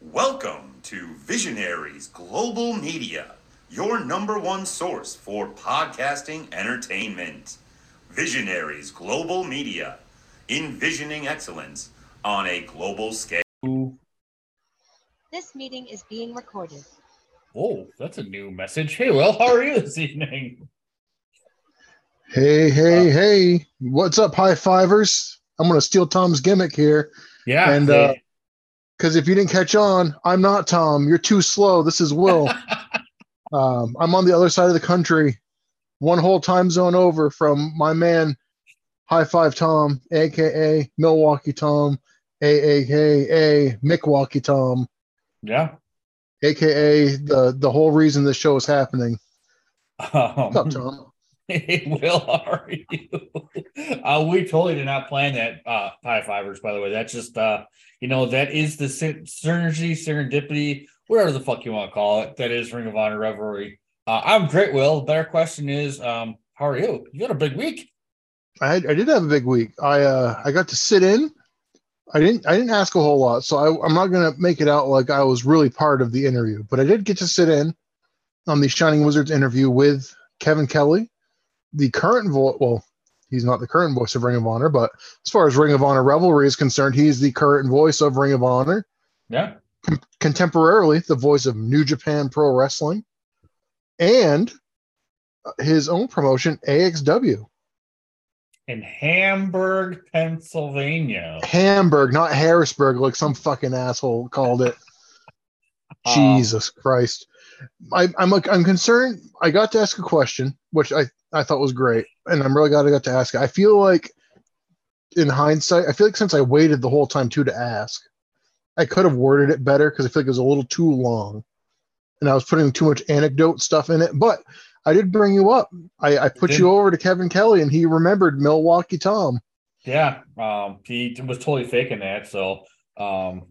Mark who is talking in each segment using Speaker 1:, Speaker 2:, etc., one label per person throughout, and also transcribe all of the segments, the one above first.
Speaker 1: Welcome to Visionaries Global Media, your number one source for podcasting entertainment. Visionaries Global Media, envisioning excellence on a global scale.
Speaker 2: This meeting is being recorded.
Speaker 3: Oh, that's a new message. Hey, Will, how are you this evening?
Speaker 4: Hey, hey,
Speaker 3: Uh,
Speaker 4: hey. What's up, high fivers? I'm going to steal Tom's gimmick here.
Speaker 3: Yeah,
Speaker 4: And,
Speaker 3: hey.
Speaker 4: uh, Because if you didn't catch on, I'm not Tom. You're too slow. This is Will. um, I'm on the other side of the country, one whole time zone over from my man, High Five Tom, aka Milwaukee Tom, aka Milwaukee Tom,
Speaker 3: yeah.
Speaker 4: aka the the whole reason this show is happening.
Speaker 3: Um,
Speaker 4: What's up, Tom?
Speaker 3: Hey, Will, how are you? Uh, we totally did not plan that uh, high fivers, by the way. That's just, uh, you know, that is the synergy, serendipity, whatever the fuck you want to call it. That is Ring of Honor Revelry. Uh, I'm great, Will. Better question is, um, how are you? You had a big week.
Speaker 4: I, I did have a big week. I uh I got to sit in. I didn't I didn't ask a whole lot, so I, I'm not gonna make it out like I was really part of the interview, but I did get to sit in on the Shining Wizards interview with Kevin Kelly, the current voice. Well, he's not the current voice of Ring of Honor, but as far as Ring of Honor Revelry is concerned, he's the current voice of Ring of Honor.
Speaker 3: Yeah.
Speaker 4: Contemporarily, the voice of New Japan Pro Wrestling, and his own promotion AXW.
Speaker 3: In Hamburg, Pennsylvania.
Speaker 4: Hamburg, not Harrisburg, like some fucking asshole called it.
Speaker 3: Um,
Speaker 4: Jesus Christ. I, I'm like I'm concerned. I got to ask a question, which I, I thought was great, and I'm really glad I got to ask it. I feel like, in hindsight, I feel like since I waited the whole time too to ask, I could have worded it better because I feel like it was a little too long, and I was putting too much anecdote stuff in it. But I did bring you up. I, I put you over to Kevin Kelly, and he remembered Milwaukee Tom.
Speaker 3: Yeah, um, he was totally faking that. So, um,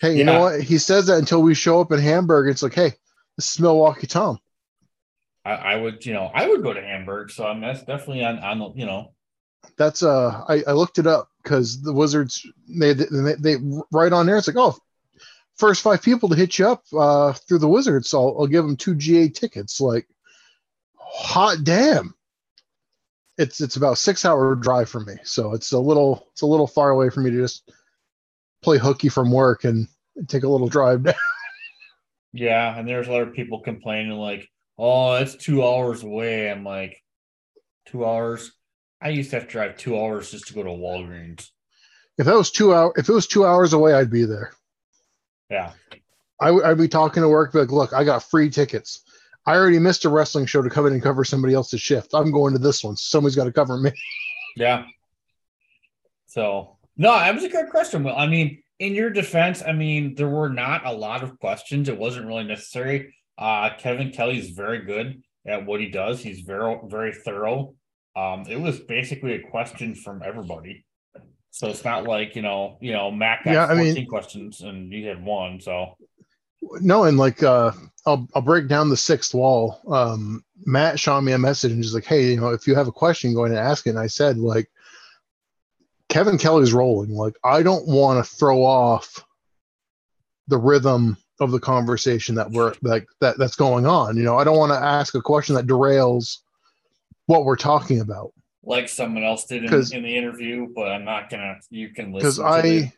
Speaker 4: Hey, you
Speaker 3: Yeah.
Speaker 4: know what? He says that until we show up in Hamburg. It's like, hey, this is Milwaukee Tom.
Speaker 3: I, I would, you know, I would go to Hamburg. So I mean, that's definitely on, on, the, you know,
Speaker 4: That's uh, I, I looked it up because the Wizards they, they they right on there. It's like, oh, first five people to hit you up uh through the Wizards, so I'll, I'll give them two GA tickets. Like, hot damn! It's it's about six hour drive for me, so it's a little it's a little far away for me to just play hooky from work and take a little drive down.
Speaker 3: yeah. And there's a lot of people complaining like, oh, it's two hours away. I'm like, two hours. I used to have to drive two hours just to go to Walgreens.
Speaker 4: If that was two hour, if it was two hours away, I'd be there.
Speaker 3: Yeah,
Speaker 4: I, would- I'd be talking to work, like, look, I got free tickets. I already missed a wrestling show to come in and cover somebody else's shift. I'm going to this one. Somebody's got to cover me.
Speaker 3: yeah. So no, that was a good question. Well, I mean, in your defense, I mean, there were not a lot of questions. It wasn't really necessary. Uh, Kevin is very good at what he does. He's very, very thorough. Um, it was basically a question from everybody. So it's not like, you know, you know, Matt got
Speaker 4: Yeah, I mean-
Speaker 3: questions and you had one. So
Speaker 4: No, and like uh, I'll I'll break down the sixth wall. Um, Matt shot me a message and just like, hey, you know, if you have a question, go ahead and ask it. And I said, like, Kevin Kelly's rolling. Like, I don't want to throw off the rhythm of the conversation that we're like that that's going on. You know, I don't want to ask a question that derails what we're talking about.
Speaker 3: like someone else did in, in the interview, but I'm not gonna you can
Speaker 4: because
Speaker 3: listen it.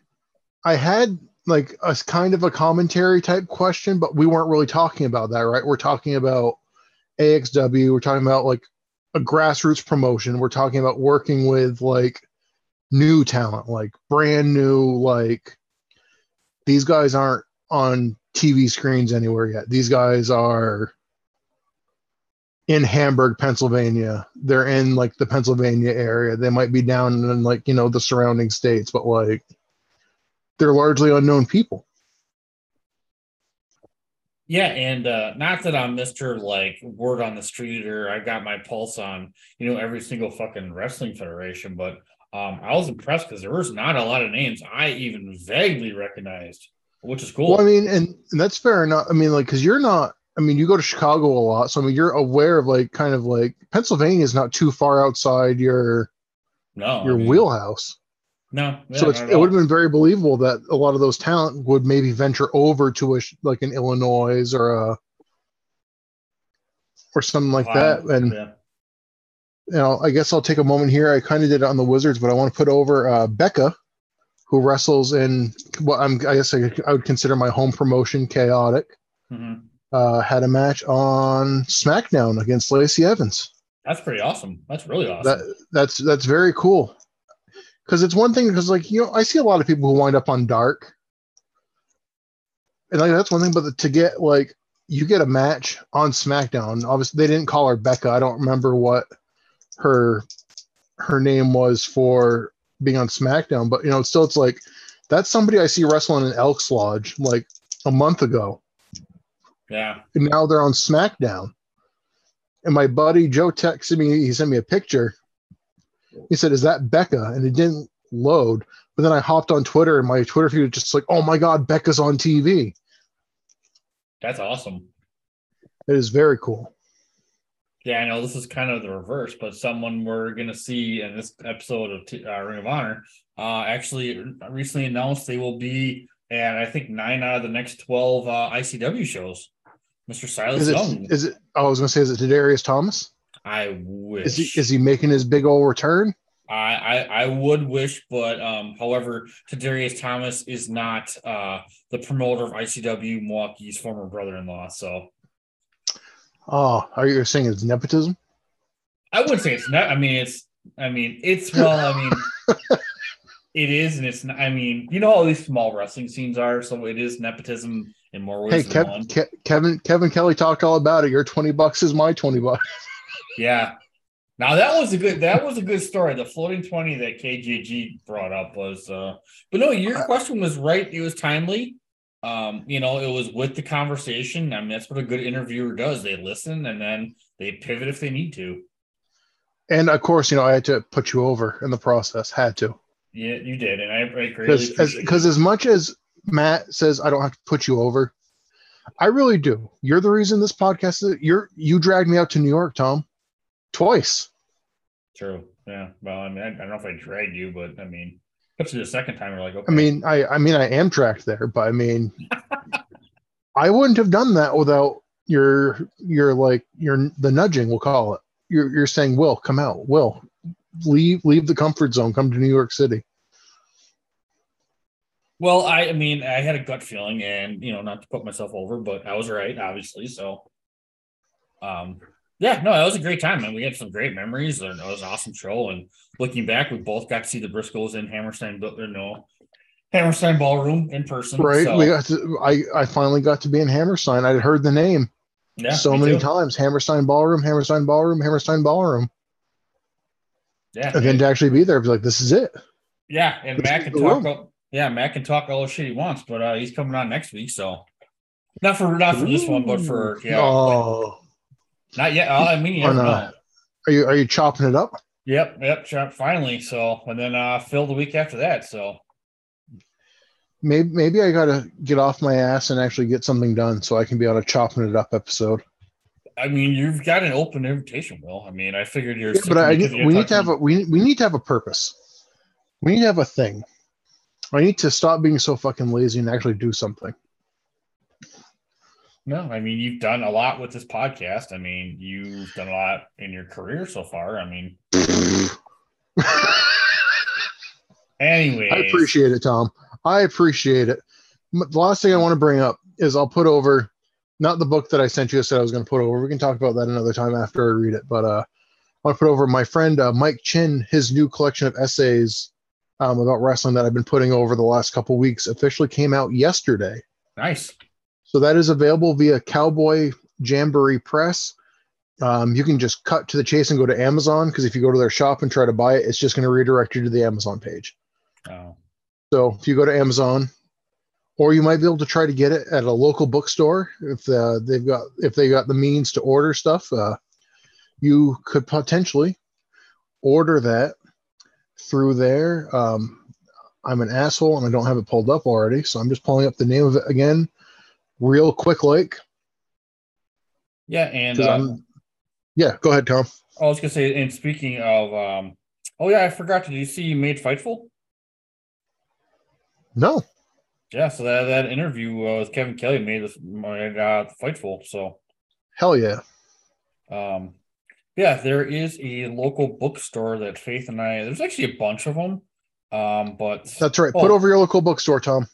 Speaker 4: I I had like a kind of a commentary type question, but we weren't really talking about that, right? We're talking about AXW, we're talking about like a grassroots promotion, we're talking about working with like new talent, like brand new, like these guys aren't on TV screens anywhere yet. These guys are in Hamburg, Pennsylvania. They're in like the Pennsylvania area. They might be down in like, you know, the surrounding states, but like they're largely unknown people.
Speaker 3: Yeah, and uh not that I'm Mr. like word on the street or I got my pulse on, you know, every single fucking wrestling federation, but um I was impressed because there was not a lot of names I even vaguely recognized, which is cool.
Speaker 4: Well, I mean, and, and that's fair enough. I mean, like, because you're not. I mean, you go to Chicago a lot, so I mean, you're aware of like kind of like Pennsylvania is not too far outside your
Speaker 3: no, I
Speaker 4: your
Speaker 3: mean,
Speaker 4: wheelhouse.
Speaker 3: No, yeah,
Speaker 4: so it's, it would have been very believable that a lot of those talent would maybe venture over to a like an Illinois or a or something like that. And
Speaker 3: yeah.
Speaker 4: you know, I guess I'll take a moment here. I kind of did it on the Wizards, but I want to put over uh, Becca, who wrestles in what I'm. I guess I, I would consider my home promotion, Chaotic.
Speaker 3: Mhm.
Speaker 4: Uh, had a match on SmackDown against Lacey Evans.
Speaker 3: That's pretty awesome. That's really awesome.
Speaker 4: That that's that's very cool. Because it's one thing. Because like you know, I see a lot of people who wind up on Dark, and like that's one thing. But the, to get like you get a match on SmackDown. Obviously, they didn't call her Becca. I don't remember what her her name was for being on SmackDown. But you know, still, it's like that's somebody I see wrestling in Elks Lodge like a month ago
Speaker 3: yeah.
Speaker 4: and now they're on SmackDown. And my buddy Joe texted me, he sent me a picture. He said, Is that Becca? And it didn't load. But then I hopped on Twitter and my Twitter feed was just like, Oh my God, Becca's on TV.
Speaker 3: That's awesome.
Speaker 4: It is very cool.
Speaker 3: Yeah, I know this is kind of the reverse, but someone we're going to see in this episode of T- uh, Ring of Honor uh, actually recently announced they will be at, I think, nine out of the next 12 uh, ICW shows. Mr. Silas
Speaker 4: Is it,
Speaker 3: Young.
Speaker 4: is it, I was going to say, is it Darius Thomas?
Speaker 3: I wish.
Speaker 4: Is he, is he making his big old return?
Speaker 3: I, I I would wish, but um, however, Tadarius Thomas is not uh the promoter of ICW Milwaukee's former brother-in-law. So
Speaker 4: Oh, are you saying it's nepotism?
Speaker 3: I wouldn't say it's not. I mean, it's. I mean, it's well. I mean, it is, and it's. not I mean, you know how these small wrestling scenes are, so it is nepotism in more
Speaker 4: Hey,
Speaker 3: ways than
Speaker 4: Kev,
Speaker 3: one.
Speaker 4: Ke- Kevin Kevin Kelly talked all about it. Your 20 bucks is my 20 bucks.
Speaker 3: Yeah. Now that was a good. That was a good story. The floating twenty that KJG brought up was. uh But no, your question was right. It was timely. Um, you know, it was with the conversation. I mean, that's what a good interviewer does. They listen and then they pivot if they need to.
Speaker 4: And of course, you know, I had to put you over in the process. Had to.
Speaker 3: Yeah, you did, and I, I greatly
Speaker 4: because as,
Speaker 3: appreciate it.
Speaker 4: because as much as Matt says I don't have to put you over, I really do. You're the reason this podcast is. You're you dragged me out to New York, Tom, twice.
Speaker 3: True. Yeah. Well, I mean, I, I don't know if I dragged you, but I mean, especially the second time, you're like, okay.
Speaker 4: I mean, I I mean I am tracked there, but I mean, I wouldn't have done that without your your like your the nudging. We'll call it. You're you're saying, Will, come out. Will, leave leave the comfort zone. Come to New York City.
Speaker 3: Well, I, I mean, I had a gut feeling, and you know, not to put myself over, but I was right, obviously. So, um, yeah, no, that was a great time, and we had some great memories, and it was an awesome show. And looking back, we both got to see the Briscoes in Hammerstein, but no, Hammerstein Ballroom in person.
Speaker 4: Right.
Speaker 3: So,
Speaker 4: We got to. I I finally got to be in Hammerstein. I'd heard the name.
Speaker 3: yeah,
Speaker 4: so many
Speaker 3: too.
Speaker 4: times. Hammerstein Ballroom, Hammerstein Ballroom, Hammerstein Ballroom.
Speaker 3: Yeah,
Speaker 4: And then to actually be there, I be like, this is it.
Speaker 3: yeah, and
Speaker 4: This Matt
Speaker 3: can talk. All, yeah, Matt can talk all the shit he wants, but uh, he's coming on next week, so not for not for this one, but for yeah,
Speaker 4: Oh,
Speaker 3: not yet. Uh, I mean,
Speaker 4: Or not. are you are you chopping it up?
Speaker 3: Yep, yep, sure, finally. So, and then uh Phil the week after that. So,
Speaker 4: Maybe maybe I gotta get off my ass and actually get something done so I can be on a chopping it up episode.
Speaker 3: I mean, you've got an open invitation, Will. I mean, I figured you're.
Speaker 4: Yeah, but I need, we need to have a we we need to have a purpose. We need to have a thing. I need to stop being so fucking lazy and actually do something.
Speaker 3: No, I mean, you've done a lot with this podcast. I mean, you've done a lot in your career so far. I mean, anyway,
Speaker 4: I appreciate it, Tom. I appreciate it. The last thing I want to bring up is I'll put over not the book that I sent you. I said I was going to put over. We can talk about that another time after I read it. But uh, I want to put over my friend uh, Mike Chin. His new collection of essays um, about wrestling that I've been putting over the last couple weeks officially came out yesterday.
Speaker 3: Nice.
Speaker 4: So that is available via Cowboy Jamboree Press. Um, you can just cut to the chase and go to Amazon because if you go to their shop and try to buy it, it's just going to redirect you to the Amazon page.
Speaker 3: Oh,
Speaker 4: So if you go to Amazon, or you might be able to try to get it at a local bookstore if uh, they've got if they got the means to order stuff. Uh, you could potentially order that through there. Um, I'm an asshole and I don't have it pulled up already, so I'm just pulling up the name of it again, real quick, like.
Speaker 3: yeah, and uh,
Speaker 4: yeah, go ahead, Tom.
Speaker 3: I was gonna say, and speaking of, um, oh yeah, I forgot. Did you see you made Fightful?
Speaker 4: No.
Speaker 3: Yeah, so that that interview uh, with Kevin Kelly made this my uh, fightful. So
Speaker 4: Hell yeah.
Speaker 3: um, yeah, there is a local bookstore that Faith and I. There's actually a bunch of them. Um, but
Speaker 4: That's right. Put
Speaker 3: Oh.
Speaker 4: over your local bookstore, Tom.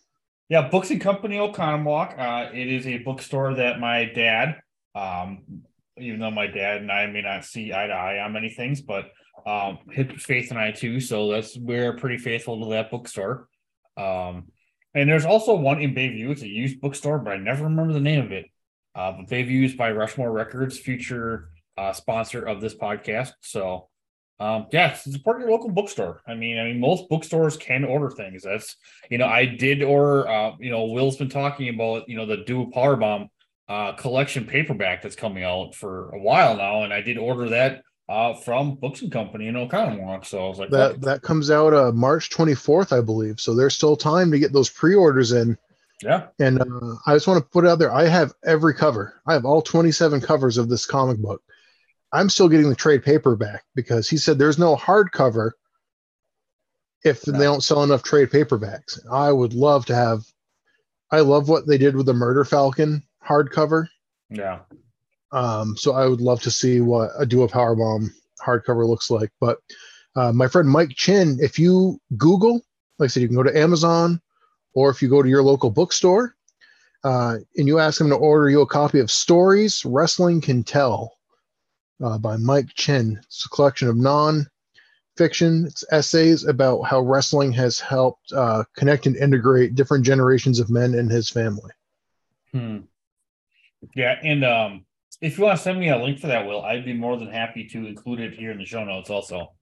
Speaker 3: Yeah, Books and Company Oconomowoc. Uh, it is a bookstore that my dad, um, even though my dad and I may not see eye to eye on many things, but um, his Faith and I too. So that's we're pretty faithful to that bookstore. Um, and there's also one in Bayview. It's a used bookstore, but I never remember the name of it. Uh, but Bayview is by Rushmore Records, future uh, sponsor of this podcast. So um, yeah, support your local bookstore. I mean, I mean, most bookstores can order things. That's you know, I did order. Uh, you know, Will's been talking about you know the Do a Powerbomb uh, collection paperback that's coming out for a while now, and I did order that uh, from Books and Company in Oconomowoc. So I was like,
Speaker 4: That
Speaker 3: "Fuck
Speaker 4: that comes out uh, March 24th, I believe. So there's still time to get those pre-orders in.
Speaker 3: yeah,
Speaker 4: And uh, I just want to put it out there. I have every cover. I have all 27 covers of this comic book. I'm still getting the trade paperback because he said there's no hardcover if
Speaker 3: No.
Speaker 4: they don't sell enough trade paperbacks. I would love to have. I love what they did with the Murder Falcon hardcover.
Speaker 3: yeah,
Speaker 4: Um, so I would love to see what a Do a Powerbomb hardcover looks like. But uh, my friend Mike Chin, if you Google, like I said, you can go to Amazon or if you go to your local bookstore uh, and you ask him to order you a copy of Stories Wrestling Can Tell uh, by Mike Chin. It's a collection of non fiction, it's essays about how wrestling has helped uh, connect and integrate different generations of men in his family.
Speaker 3: Hmm. Yeah, and um, if you want to send me a link for that, Will, I'd be more than happy to include it here in the show notes also.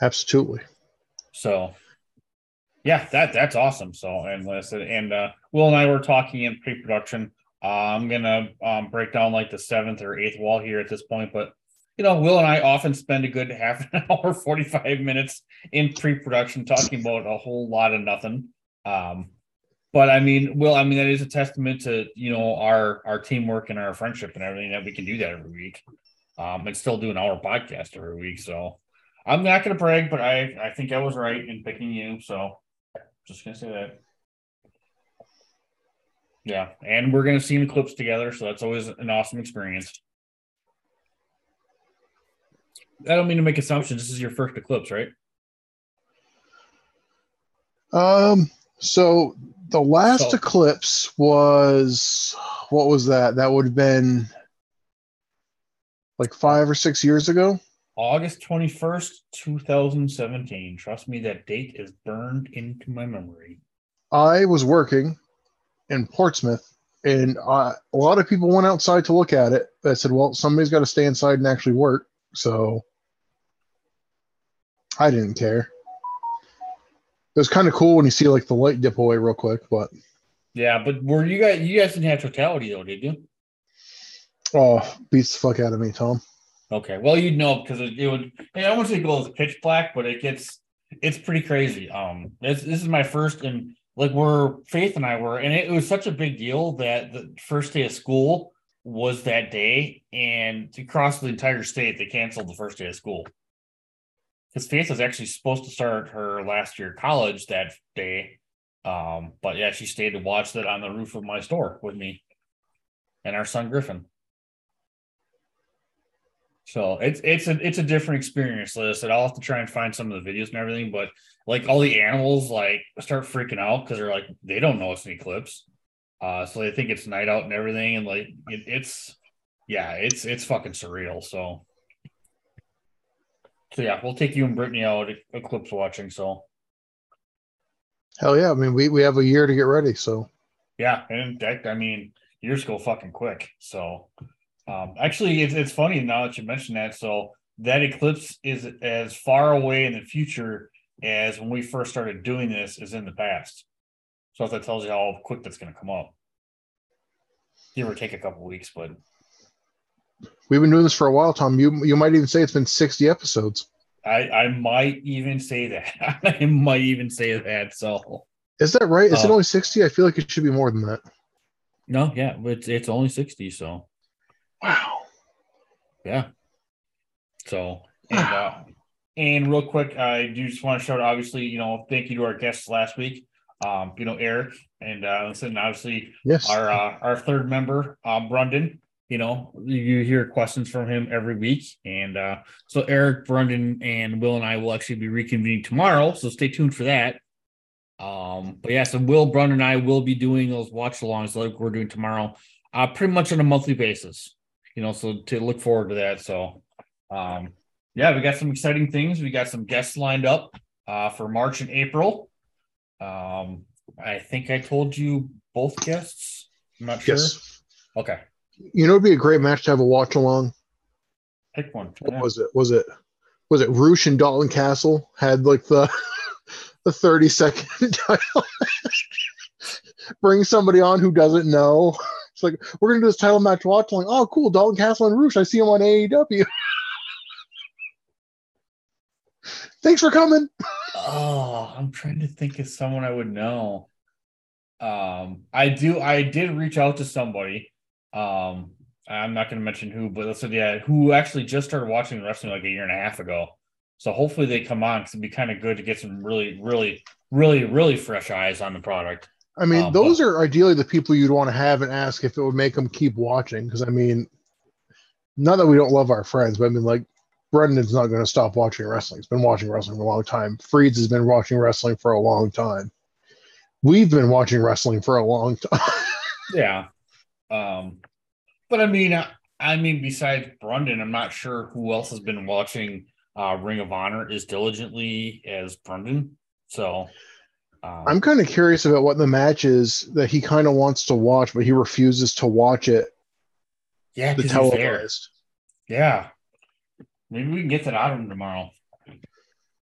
Speaker 4: Absolutely.
Speaker 3: So yeah, that that's awesome. So and like I said, and uh Will and I were talking in pre-production. Uh, I'm gonna um break down like the seventh or eighth wall here at this point, but you know, Will and I often spend a good half an hour, 45 minutes in pre-production talking about a whole lot of nothing. Um, but I mean, Will, I mean, that is a testament to you know our our teamwork and our friendship and everything that we can do that every week. Um, and still do an hour podcast every week. So I'm not gonna brag, but I I think I was right in picking you. So just gonna say that. Yeah, and we're gonna see the clips together, so that's always an awesome experience. I don't mean to make assumptions. This is your first eclipse, right?
Speaker 4: Um, so the last
Speaker 3: So-
Speaker 4: eclipse was what was that? That would have been like five or six years ago.
Speaker 3: August 21st, 2017. Trust me, that date is burned into my memory.
Speaker 4: I was working in Portsmouth, and uh, a lot of people went outside to look at it. I said, "Well, somebody's got to stay inside and actually work." So I didn't care. It was kind of cool when you see like the light dip away real quick, but
Speaker 3: Yeah, but were you guys you guys didn't have totality though, did you?
Speaker 4: oh, beats the fuck out of me, Tom.
Speaker 3: Okay. Well, you'd know because it, it would Hey, I want to say it goes pitch black, but it gets it's pretty crazy. Um this this is my first and like we're Faith and I were, and it, was such a big deal that the first day of school was that day, and across the entire state they canceled the first day of school. Because Faith was actually supposed to start her last year of college that day. Um, but yeah, she stayed to watch that on the roof of my store with me and our son Griffin. So it's it's a it's a different experience. I said, I'll have to try and find some of the videos and everything, but like all the animals like start freaking out because they're like they don't know it's an eclipse. Uh so they think it's night out and everything, and like it, it's yeah, it's it's fucking surreal. So so yeah, we'll take you and Brittany out eclipse watching. So
Speaker 4: Hell yeah! I mean, we we have a year to get ready, so
Speaker 3: Yeah, and that, I mean, years go fucking quick. So, um, actually, it's it's funny now that you mention that. So that eclipse is as far away in the future as when we first started doing this is in the past. So if that tells you how quick that's going to come up, give or take a couple weeks, but
Speaker 4: we've been doing this for a while, Tom. You you might even say it's been sixty episodes.
Speaker 3: I I might even say that. I might even say that. So
Speaker 4: Is that right? Is it
Speaker 3: Oh.
Speaker 4: only sixty? I feel like it should be more than that.
Speaker 3: no, yeah, it's it's only sixty. So
Speaker 4: Wow.
Speaker 3: Yeah. So and uh, and real quick, I do just want to shout obviously, you know, thank you to our guests last week. um, you know, Eric and uh, and obviously
Speaker 4: Yes.
Speaker 3: our uh, our third member, uh, Brendan. You know, you hear questions from him every week, and uh, so Eric, Brendan, and Will and I will actually be reconvening tomorrow. So stay tuned for that. Um, but yeah, so Will, Brendan, and I will be doing those watch alongs like we're doing tomorrow, uh, pretty much on a monthly basis. You know, so to look forward to that. So, um, yeah, we got some exciting things. We got some guests lined up uh, for March and April. Um, I think I told you both guests. I'm not sure.
Speaker 4: Yes.
Speaker 3: Okay,
Speaker 4: You know, it'd be a great match to have a watch along.
Speaker 3: pick one.
Speaker 4: What
Speaker 3: Yeah.
Speaker 4: was it? Was it was it Roosh and Dalton Castle had like the the 30 second title? Bring somebody on who doesn't know. It's like we're gonna do this title match watch along. Oh, cool, Dalton Castle and Roosh. I see him on AEW. Thanks for coming.
Speaker 3: Oh, I'm trying to think of someone I would know. Um, I do. I did reach out to somebody. Um, I'm not going to mention who, but listen, yeah, who actually just started watching the wrestling like a year and a half ago. So hopefully they come on because it'd be kind of good to get some really, really, really, really fresh eyes on the product.
Speaker 4: I mean,
Speaker 3: Um,
Speaker 4: those are ideally the people you'd want to have and ask if it would make them keep watching. Because I mean, not that we don't love our friends, but I mean, like Brendan's not going to stop watching wrestling. He's been watching wrestling for a long time. Freeds has been watching wrestling for a long time. We've been watching wrestling for a long time.
Speaker 3: Yeah. Um, but I mean, I, I mean, besides Brendan, I'm not sure who else has been watching uh, Ring of Honor as diligently as Brendan. So, um,
Speaker 4: I'm kind of curious about what the match is that he kind of wants to watch, but he refuses to watch it
Speaker 3: yeah,
Speaker 4: the televised.
Speaker 3: Yeah. Maybe we can get that out of him tomorrow. Or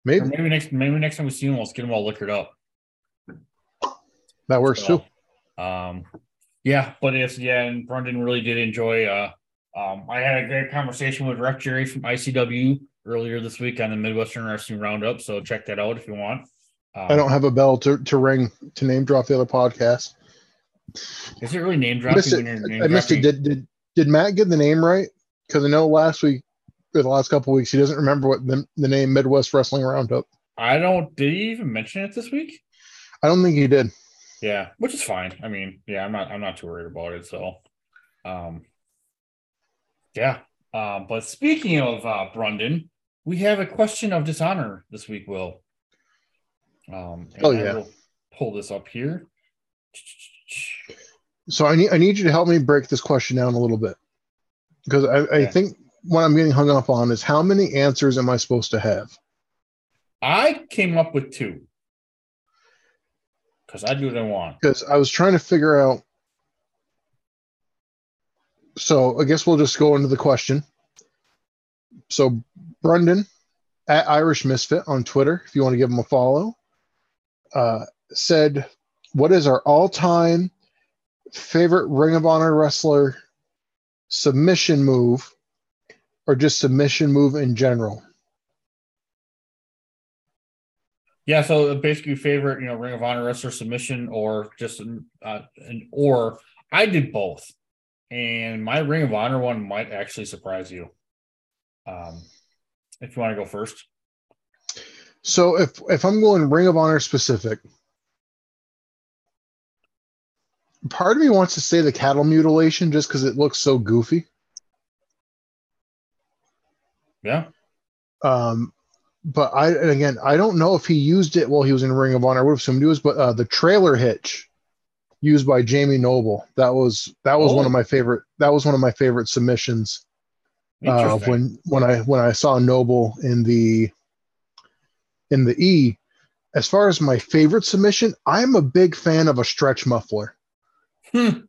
Speaker 4: Maybe
Speaker 3: maybe next maybe next time we see him, let's get him all liquored up.
Speaker 4: that works too.
Speaker 3: Um yeah, but it's yeah, and Brendan really did enjoy uh um I had a great conversation with Ref Jerry from ICW earlier this week on the Midwestern Wrestling Roundup. So check that out if you want. Um,
Speaker 4: I don't have a bell to, to ring to name drop the other podcast.
Speaker 3: is it really name
Speaker 4: I
Speaker 3: dropping
Speaker 4: missed it.
Speaker 3: name
Speaker 4: I missed it. Did, did did Matt get the name right? Because I know last week or the last couple weeks he doesn't remember what the, the name Midwest Wrestling Roundup.
Speaker 3: I don't did he even mention it this week?
Speaker 4: I don't think he did.
Speaker 3: Yeah, which is fine. I mean, yeah, I'm not I'm not too worried about it. So um yeah. Um, but speaking of uh Brendan, we have a question of dishonor this week, Will. Um
Speaker 4: Oh, yeah.
Speaker 3: pull this up here.
Speaker 4: So I need I need you to help me break this question down a little bit because I, I think what I'm getting hung up on is how many answers am I supposed to have?
Speaker 3: I came up with two. Because I do what I want.
Speaker 4: Because I was trying to figure out. So I guess we'll just go into the question. So Brendan at Irish Misfit on Twitter, if you want to give him a follow, uh, said, "What is our all-time favorite Ring of Honor wrestler submission move, or just submission move in general?"
Speaker 3: Yeah, so basically favorite, you know, Ring of Honor wrestler submission or just uh an or I did both. And my Ring of Honor one might actually surprise you. Um if you want to go first.
Speaker 4: So if if I'm going Ring of Honor specific, part of me wants to say the cattle mutilation just because it looks so goofy.
Speaker 3: Yeah.
Speaker 4: Um, but I and again I don't know if he used it while he was in Ring of Honor. I would have assumed he was, but uh, the trailer hitch used by Jamie Noble that was that was one
Speaker 3: Oh.
Speaker 4: of my favorite. That was one of my favorite submissions uh, when when I when I saw Noble in the in the E. As far as my favorite submission, I'm a big fan of a stretch muffler.
Speaker 3: okay.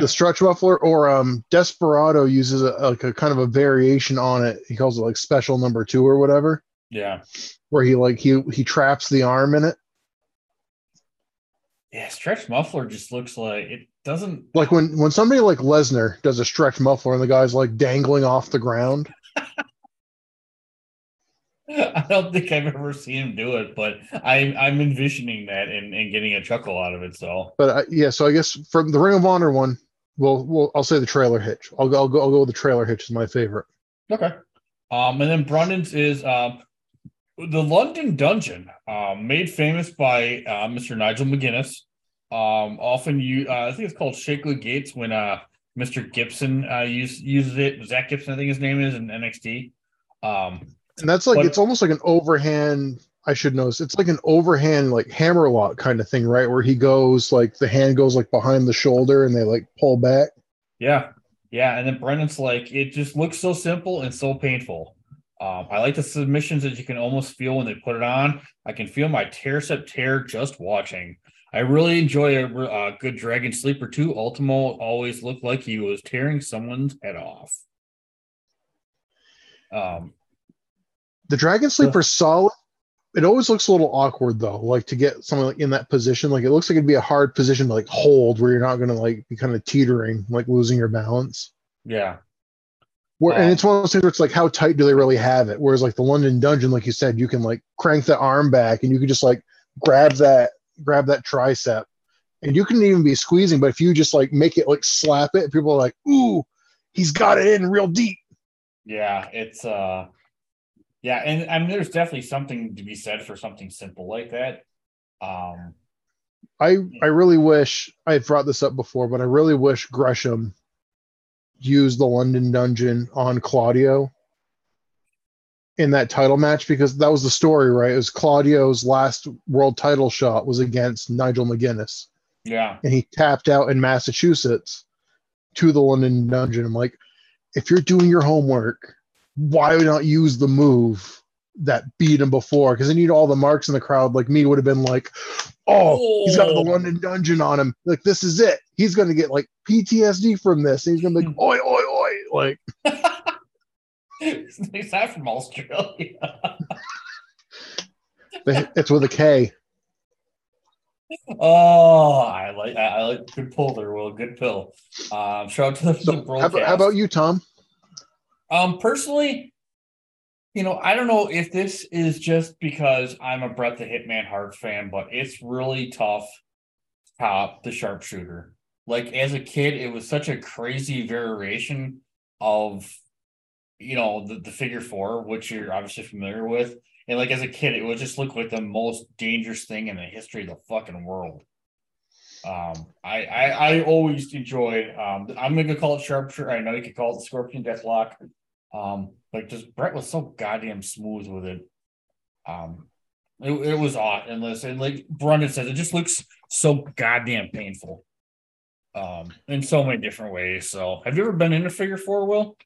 Speaker 4: The stretch muffler or um Desperado uses a, like a kind of a variation on it. He calls it like special number two or whatever,
Speaker 3: Yeah.
Speaker 4: where he like he he traps the arm in it.
Speaker 3: Yeah, stretch muffler just looks like it doesn't
Speaker 4: Like when when somebody like Lesnar does a stretch muffler and the guy's like dangling off the ground.
Speaker 3: I don't think I've ever seen him do it, but I'm I'm envisioning that and, and getting a chuckle out of it. So
Speaker 4: But I, yeah, so I guess from the Ring of Honor one, well, well, I'll say the trailer hitch. I'll go, I'll go, I'll go with the trailer hitch is my favorite.
Speaker 3: Okay. Um, and then Brendan's is um, the London Dungeon, um, made famous by uh, Mr. Nigel McGuinness. Um, often you, uh, I think it's called Shankly Gates when uh, Mr. Gibson uh, use, uses it. Zack Gibson, I think his name is in NXT. Um,
Speaker 4: And that's like
Speaker 3: But-
Speaker 4: it's almost like an overhand. I should know. It's like an overhand like hammerlock kind of thing, right? Where he goes like the hand goes like behind the shoulder and they like pull back.
Speaker 3: Yeah, yeah, and then Brendan's like, it just looks so simple and so painful. Um, I like the submissions that you can almost feel when they put it on. I can feel my tricep tear just watching. I really enjoy a, a good Dragon Sleeper too. Ultimo always looked like he was tearing someone's head off. Um,
Speaker 4: The Dragon Sleeper's solid. It always looks a little awkward though, like to get someone like in that position. Like it looks like it'd be a hard position to like hold where you're not gonna like be kind of teetering, like losing your balance.
Speaker 3: yeah,
Speaker 4: Where and
Speaker 3: Um,
Speaker 4: it's one of those things where it's like how tight do they really have it? Whereas like the London Dungeon, like you said, you can like crank the arm back and you can just like grab that grab that tricep. And you can even be squeezing, but if you just like make it like slap it, people are like, ooh, he's got it in real deep.
Speaker 3: yeah, it's uh, yeah, and I mean, there's definitely something to be said for something simple like that. Um,
Speaker 4: I I really wish I've brought this up before, but I really wish Gresham used the London Dungeon on Claudio in that title match because that was the story, right? It was Claudio's last world title shot was against Nigel McGuinness,
Speaker 3: yeah,
Speaker 4: and he tapped out in Massachusetts to the London Dungeon. I'm like, if you're doing your homework, why not use the move that beat him before? Because then you'd all the marks in the crowd, like me, would have been like, oh, he's got the
Speaker 3: Oh.
Speaker 4: London Dungeon on him. Like this is it. He's gonna get like PTSD from this. And he's gonna be like, oi, oi, oi. Like
Speaker 3: He's not from Australia.
Speaker 4: it's with a K.
Speaker 3: oh, I like I, like good pull there, Will. Good pill. Um, shout out to the, the
Speaker 4: So how,
Speaker 3: broadcast.
Speaker 4: about, how about you, Tom?
Speaker 3: Um, personally, you know, I don't know if this is just because I'm a Brett the Hitman Hart fan, but it's really tough to top the sharpshooter. Like as a kid, it was such a crazy variation of, you know, the, the figure four, which you're obviously familiar with. And like as a kid, it would just look like the most dangerous thing in the history of the fucking world. Um, I I, I always enjoyed. Um, I'm gonna call it sharpshooter. I know you could call it the Scorpion Deathlock. Um, like just Brett was so goddamn smooth with it. Um, it, it was odd and listen, like Brendan says, it just looks so goddamn painful. Um, in so many different ways. So, have you ever been in a figure four, Will?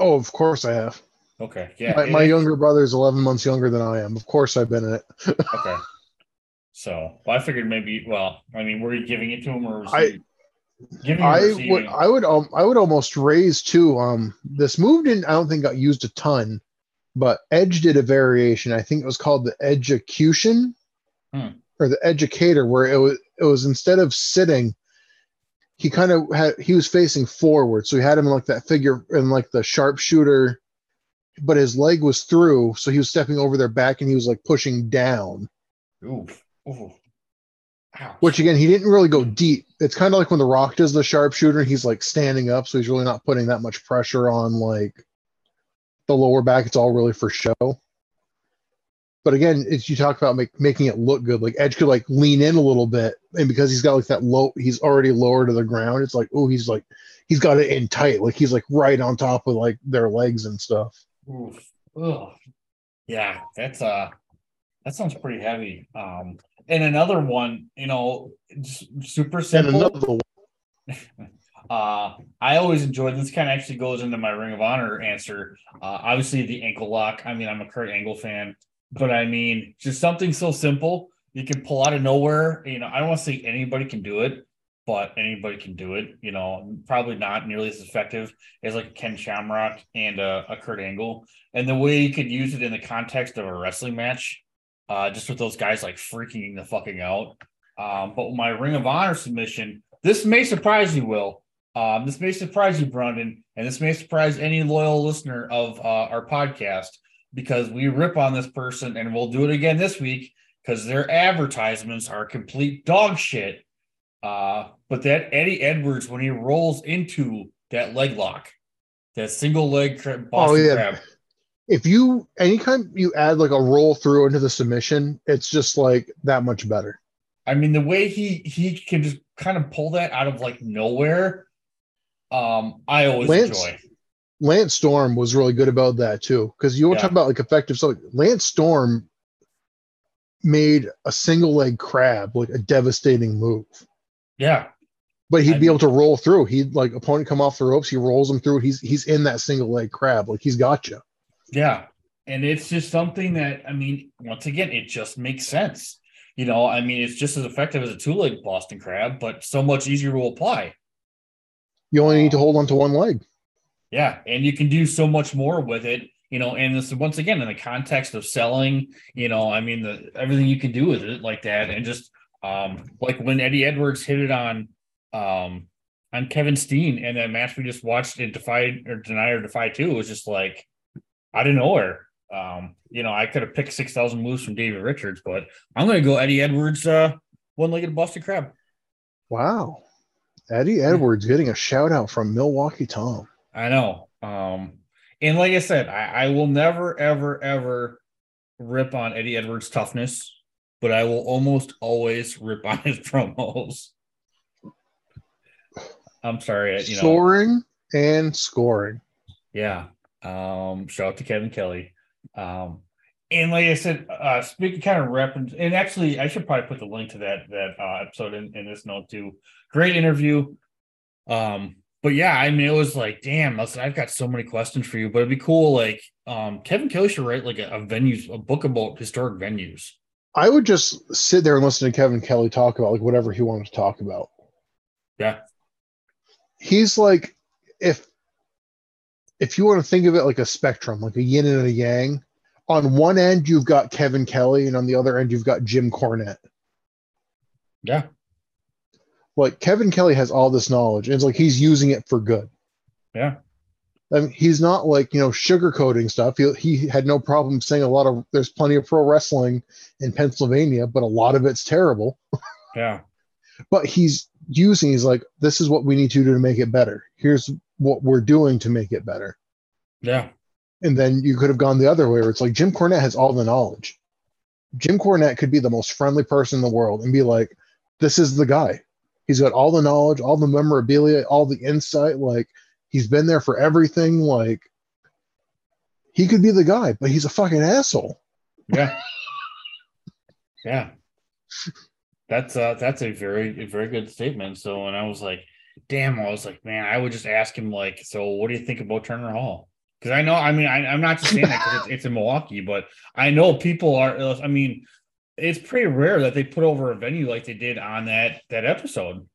Speaker 4: Oh, of course I have.
Speaker 3: Okay, yeah.
Speaker 4: my, my younger brother is 11 months younger than I am. Of course I've been in it.
Speaker 3: Okay. So, well, I figured maybe. Well, I mean, were you giving it to him or was
Speaker 4: I-
Speaker 3: he or
Speaker 4: I would I would um I would almost raise too. Um, this move didn't I don't think got used a ton, but Edge did a variation. I think it was called the Education
Speaker 3: Hmm.
Speaker 4: or the Educator, where it was it was instead of sitting, he kind of had he was facing forward, so he had him in like that figure in like the sharpshooter, but his leg was through, so he was stepping over their back and he was like pushing down.
Speaker 3: Oof. Oof. Ouch.
Speaker 4: Which again, he didn't really go deep. It's kind of like when The Rock does the sharpshooter, he's like standing up, so he's really not putting that much pressure on like the lower back. It's all really for show. But again, it's you talk about make, making it look good. Like Edge could like lean in a little bit, and because he's got like that low, he's already lower to the ground. It's like, oh, he's like he's got it in tight, like he's like right on top of like their legs and stuff.
Speaker 3: Oof. Ugh. Yeah, that's uh that sounds pretty heavy. Um and another one, you know, super
Speaker 4: And
Speaker 3: simple.
Speaker 4: another one,
Speaker 3: Uh I always enjoyed this kind of actually goes into my Ring of Honor answer. Uh obviously the ankle lock. I mean, I'm a Kurt Angle fan, but I mean, just something so simple you can pull out of nowhere. You know, I don't want to say anybody can do it, but anybody can do it. You know, probably not nearly as effective as like Ken Shamrock and uh, a Kurt Angle. And the way you could use it in the context of a wrestling match, uh, just with those guys like freaking the fucking out. Um, but my Ring of Honor submission, this may surprise you, Will. Um, this may surprise you, Brendan, and this may surprise any loyal listener of uh, our podcast because we rip on this person, and we'll do it again this week because their advertisements are complete dog shit. Uh, but that Eddie Edwards, when he rolls into that leg lock, that single leg cra- Boston
Speaker 4: Oh, yeah.
Speaker 3: crab,
Speaker 4: if you anytime you add like a roll through into the submission, it's just like that much better.
Speaker 3: I mean, the way he he can just kind of pull that out of like nowhere, um, I always
Speaker 4: Lance-
Speaker 3: enjoy.
Speaker 4: Lance Storm was really good about that too, because you were
Speaker 3: Yeah.
Speaker 4: talking about like effective. So Lance Storm made a single leg crab like a devastating move,
Speaker 3: Yeah,
Speaker 4: but he'd
Speaker 3: I
Speaker 4: be
Speaker 3: mean-
Speaker 4: able to roll through. He'd like opponent come off the ropes, he rolls him through. He's he's in that single leg crab, like he's got you.
Speaker 3: Yeah, and it's just something that I mean, once again, it just makes sense. You know, I mean, it's just as effective as a two leg Boston crab, but so much easier to apply.
Speaker 4: You only need to hold on to one leg.
Speaker 3: Yeah, and you can do so much more with it, you know. And this once again in the context of selling, you know, I mean, the everything you can do with it like that, and just um like when Eddie Edwards hit it on um on Kevin Steen and that match we just watched in Defy or Deny or Defy Two was just like out of nowhere. Um, you know, I could have picked six thousand moves from Davey Richards, but I'm gonna go Eddie Edwards, uh, one legged Boston crab.
Speaker 4: Wow. Eddie Edwards getting a shout out from Milwaukee Tom.
Speaker 3: I know. Um, and like I said, I, I will never, ever, ever rip on Eddie Edwards' toughness, but I will almost always rip on his promos. I'm sorry, you know.
Speaker 4: Soaring and scoring.
Speaker 3: Yeah. Um, shout out to Kevin Kelly. Um, and like I said, uh, speaking kind of reference, and, actually, I should probably put the link to that that uh, episode in, in this note too. Great interview. Um, but yeah, I mean, it was like, damn, listen, I've got so many questions for you, but it'd be cool. Like, um, Kevin Kelly should write like a, a venues, a book about historic venues.
Speaker 4: I would just sit there and listen to Kevin Kelly talk about like whatever he wanted to talk about.
Speaker 3: Yeah.
Speaker 4: He's like if if you want to think of it like a spectrum, like a yin and a yang, on one end you've got Kevin Kelly and on the other end you've got Jim Cornette.
Speaker 3: Yeah.
Speaker 4: Like Kevin Kelly has all this knowledge and it's like he's using it for good.
Speaker 3: Yeah.
Speaker 4: I mean, he's not like you know sugarcoating stuff. He, he had no problem saying a lot of. There's plenty of pro wrestling in Pennsylvania, but a lot of it's terrible.
Speaker 3: Yeah.
Speaker 4: But he's using. He's like, this is what we need to do to make it better. Here's what we're doing to make it better.
Speaker 3: Yeah.
Speaker 4: And then you could have gone the other way, where it's like Jim Cornette has all the knowledge. Jim Cornette could be the most friendly person in the world and be like, this is the guy. He's got all the knowledge, all the memorabilia, all the insight. Like he's been there for everything. Like he could be the guy, but he's a fucking asshole.
Speaker 3: Yeah. yeah. That's uh that's a very a very good statement. So when I was like, damn, I was like, man, I would just ask him like, so what do you think about Turner Hall? Because I know, I mean, I, I'm not just saying that because it's, it's in Milwaukee, but I know people are. I mean, it's pretty rare that they put over a venue like they did on that that episode.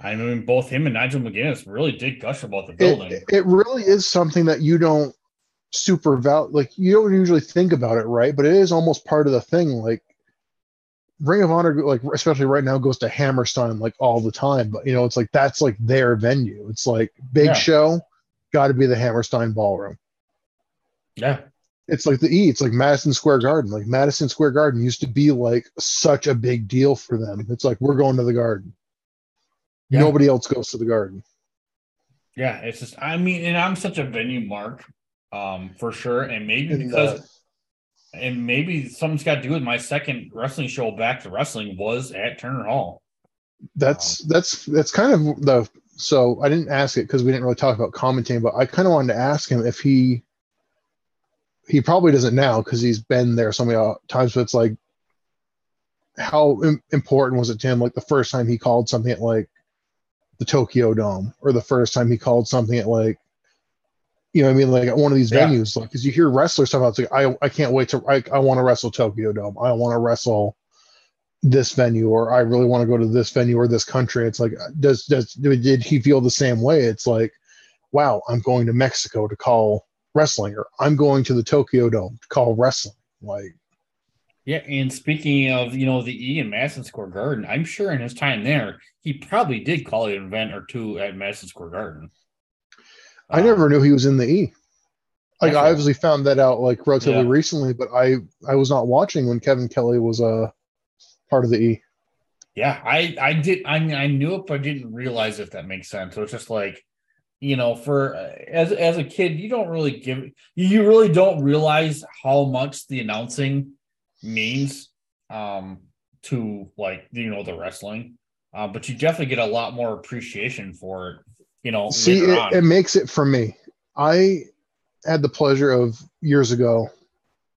Speaker 3: I mean, both him and Nigel McGuinness really did gush about the building.
Speaker 4: It, it really is something that you don't super val like you don't usually think about it, right? But it is almost part of the thing. Like Ring of Honor, like especially right now, goes to Hammerstein like all the time. But you know, it's like that's like their venue. It's like big
Speaker 3: Yeah.
Speaker 4: show, got to be the Hammerstein Ballroom.
Speaker 3: yeah,
Speaker 4: It's like the E. It's like Madison Square Garden. Like Madison Square Garden used to be like such a big deal for them. It's like we're going to the Garden.
Speaker 3: Yeah.
Speaker 4: Nobody else goes to the Garden.
Speaker 3: yeah. It's just, I mean, and I'm such a venue mark, um, for sure, and maybe
Speaker 4: And,
Speaker 3: because. And maybe something's got to do with my second wrestling show back to wrestling was at Turner Hall.
Speaker 4: That's that's that's kind of the so I didn't ask it because we didn't really talk about commentating, but I kind of wanted to ask him if he he probably doesn't now because he's been there so many times. But it's like how Im- important was it to him? Like the first time he called something at like the Tokyo Dome, or the first time he called something at like you know what I mean like at one of these
Speaker 3: Yeah.
Speaker 4: venues. Like because you hear wrestlers talk about it's like I I can't wait to I I want to wrestle Tokyo Dome. I want to wrestle this venue or I really want to go to this venue or this country. It's like does does did he feel the same way? It's like, wow, I'm going to Mexico to call wrestling, or I'm going to the Tokyo Dome to call wrestling. Like
Speaker 3: Yeah, and speaking of you know the E in Madison Square Garden, I'm sure in his time there he probably did call an event or two at Madison Square Garden.
Speaker 4: I
Speaker 3: Um,
Speaker 4: never knew he was in the E. Like I obviously found that out like relatively
Speaker 3: Yeah.
Speaker 4: recently, but I I was not watching when Kevin Kelly was a uh, part of the E.
Speaker 3: Yeah, I I did I mean I knew it, but I didn't realize if that makes sense. So it's just like you know, for as as a kid, you don't really give you really don't realize how much the announcing means um to like you know the wrestling. Uh, but you definitely get a lot more appreciation for it, you know.
Speaker 4: See, it, it makes it for me. I had the pleasure of years ago.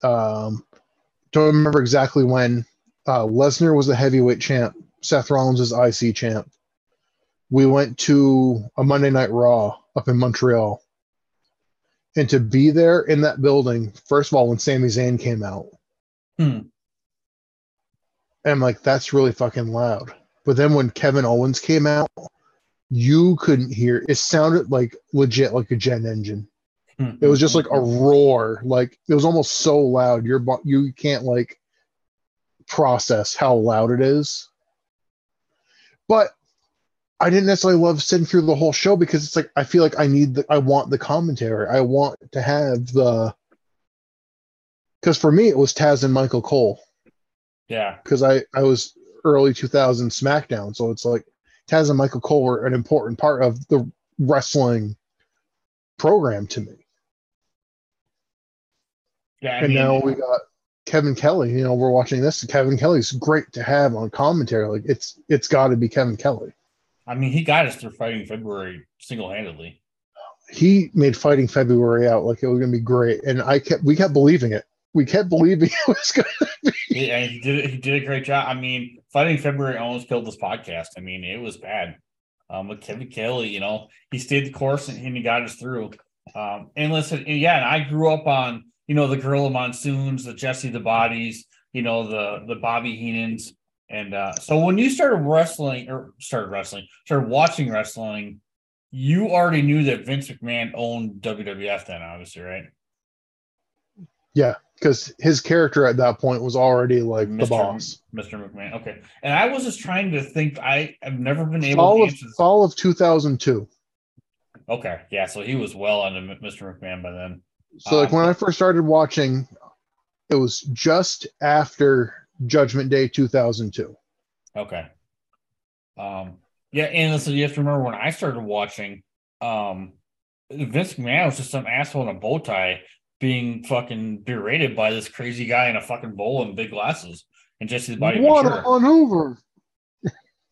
Speaker 4: Um, don't remember exactly when. Uh, Lesnar was the heavyweight champ. Seth Rollins is IC champ. We went to a Monday Night Raw up in Montreal, and to be there in that building, first of all, when Sami Zayn came out,
Speaker 3: Hmm.
Speaker 4: and I'm like, that's really fucking loud. But then when Kevin Owens came out, you couldn't hear. It sounded like legit, like a jet engine. Hmm. It was just like a roar. Like it was almost so loud. Your you can't like process how loud it is. But I didn't necessarily love sitting through the whole show because it's like I feel like I need the I want the commentary. I want to have the because for me it was Taz and Michael Cole
Speaker 3: yeah,
Speaker 4: because I I was early 2000 SmackDown, so it's like Taz and Michael Cole were an important part of the wrestling program to me.
Speaker 3: yeah. I
Speaker 4: and
Speaker 3: mean,
Speaker 4: now we got Kevin Kelly. You know, we're watching this. Kevin Kelly's great to have on commentary. Like it's it's got to be Kevin Kelly.
Speaker 3: I mean, he got us through fighting February single handedly.
Speaker 4: He made Fighting February out like it was gonna be great, and I kept we kept believing it. We kept believing it was gonna be.
Speaker 3: He, and he did. He did a great job. I mean, fighting February almost killed this podcast. I mean, it was bad. Um, but Kevin Kelly, you know, he stayed the course and, and he got us through. Um, and listen, and yeah, and I grew up on you know the Gorilla Monsoons, the Jesse the Bodies, you know the the Bobby Heenans, and uh, so when you started wrestling or started wrestling, started watching wrestling, you already knew that Vince McMahon owned WWF then, obviously, right?
Speaker 4: Yeah, because his character at that point was already like the
Speaker 3: Mr.
Speaker 4: boss.
Speaker 3: Mr. McMahon. Okay. And I was just trying to think. I have never been able
Speaker 4: Fall
Speaker 3: to
Speaker 4: of fall of 2002.
Speaker 3: Okay. Yeah. So he was well under Mr. McMahon by then.
Speaker 4: So like
Speaker 3: Um,
Speaker 4: when I first started watching, it was just after Judgment Day 2002.
Speaker 3: Okay. Um, yeah. And listen, you have to remember when I started watching, um, Vince McMahon was just some asshole in a bow tie being fucking berated by this crazy guy in a fucking bowl and big glasses and just his Body
Speaker 4: What
Speaker 3: Ventura.
Speaker 4: on Hoover?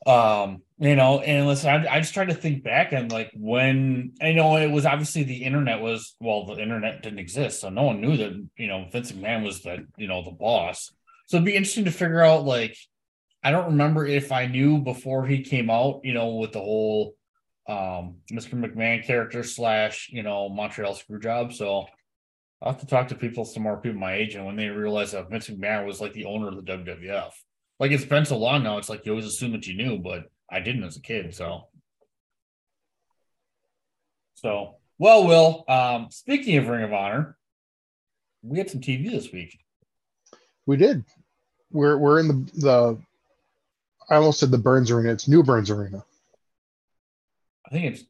Speaker 3: um you know and listen I, I just tried to think back and like when i know it was obviously the internet was well the internet didn't exist so no one knew that you know vince mcmahon was the you know the boss so it'd be interesting to figure out like i don't remember if i knew before he came out you know with the whole um mr mcmahon character slash you know montreal screw job so i'll have to talk to people some more people my age and when they realize that vince mcmahon was like the owner of the wwf like it's been so long now, it's like you always assume that you knew, but I didn't as a kid. So, so well, Will. Um, speaking of Ring of Honor, we had some TV this week.
Speaker 4: We did. We're we're in the the. I almost said the Burns Arena. It's Du Burns Arena.
Speaker 3: I think it's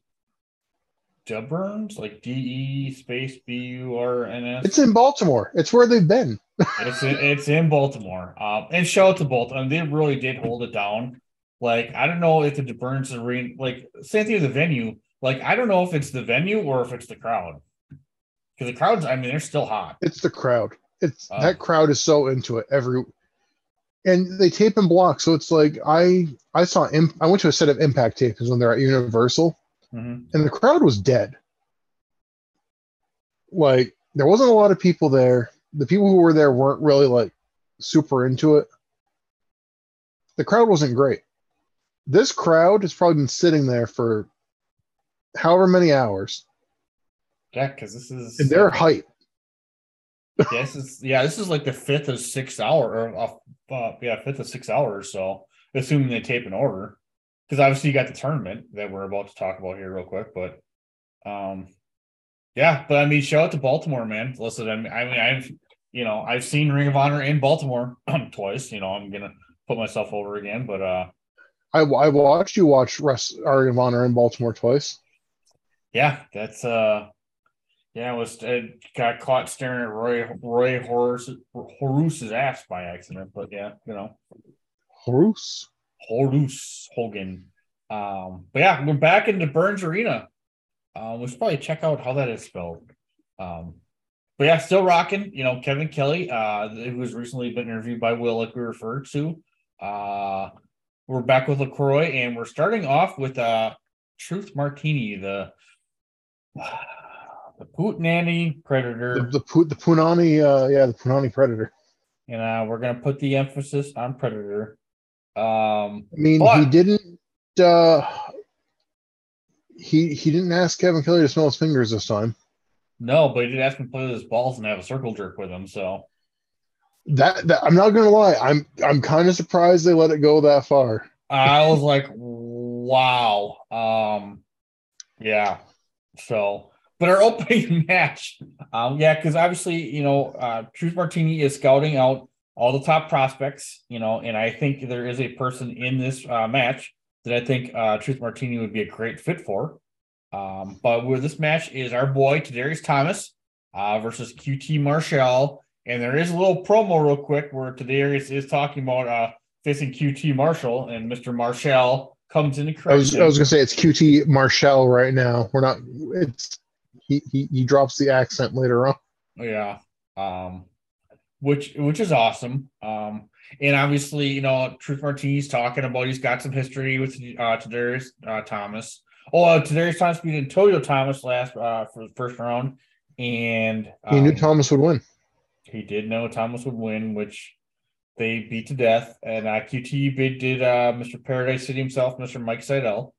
Speaker 3: Dub Burns, like D E space B U R N S.
Speaker 4: It's in Baltimore. It's where they've been.
Speaker 3: it's in, it's in Baltimore. Um, and shout out to Baltimore. And they really did hold it down. Like I don't know if the Burns Arena, like same thing the venue. Like I don't know if it's the venue or if it's the crowd. Because the crowds, I mean, they're still hot.
Speaker 4: It's the crowd. It's
Speaker 3: Oh.
Speaker 4: that crowd is so into it every and they tape and blocks. So it's like I I saw I went to a set of impact tapes when they're at Universal
Speaker 3: Mhm.
Speaker 4: and the crowd was dead. Like there wasn't a lot of people there. The people who were there weren't really like super into it. The crowd wasn't great. This crowd has probably been sitting there for however many hours,
Speaker 3: Yeah, because this is
Speaker 4: and they're hype.
Speaker 3: yeah, this is yeah, this is like the fifth or sixth hour or uh, uh, yeah, fifth of six hours. So assuming they tape in order, because obviously you got the tournament that we're about to talk about here real quick. But um, yeah, but I mean, shout out to Baltimore, man. Listen, I mean, I mean, I've you know I've seen Ring of Honor in Baltimore twice. You know, I'm gonna put myself over again, but uh,
Speaker 4: I, I watched you watch Russ Ring of Honor in Baltimore twice.
Speaker 3: yeah, that's uh. Yeah, I was uh, got caught staring at Roy Roy Horus Horus's ass by accident, but yeah, you know.
Speaker 4: Bruce.
Speaker 3: Horus Hogan. Um, but yeah, we're back into Burns Arena. Um, we should probably check out how that is spelled. Um, but yeah, still rocking. You know, Kevin Kelly, uh, who has recently been interviewed by Will, like we referred to. Uh, we're back with Lacroix, and we're starting off with uh, Truth Martini, the the Putinani Predator.
Speaker 4: The the, the Punani, uh, yeah, the Punani Predator.
Speaker 3: and uh, we're gonna put the emphasis on Predator. Um,
Speaker 4: I mean,
Speaker 3: But-
Speaker 4: he didn't. Uh, he he didn't ask Kevin Kelly to smell his fingers this time.
Speaker 3: no, but he did ask him to play with his balls and have a circle jerk with him. So
Speaker 4: That, that I'm not gonna lie, I'm I'm kind of surprised they let it go that far.
Speaker 3: I was like, wow. Um, yeah. So, but our opening match, um, yeah, because obviously, you know, uh, Truth Martini is scouting out all the top prospects, you know, and I think there is a person in this uh, match that I think uh, Truth Martini would be a great fit for. Um, but where this match is our boy Tadarius Thomas uh, versus QT Marshall, and there is a little promo real quick where Tadarius is talking about uh, facing QT Marshall, and Mr. Marshall comes in to
Speaker 4: I was. I was gonna say it's QT Marshall right now. We're not. It's he he, he drops the accent later on.
Speaker 3: Yeah. Um, which which is awesome. Um, and obviously, you know, Truth Martini's talking about he's got some history with uh Tadarius uh, Thomas. Oh, uh, Tadarius Thomas beat Antonio Thomas last uh for the first round, and
Speaker 4: He knew
Speaker 3: um,
Speaker 4: Thomas would win.
Speaker 3: he did know Thomas would win, which they beat to death. And uh, QT bid did uh, Mr. Paradise City himself, Mr. Mike Sydal.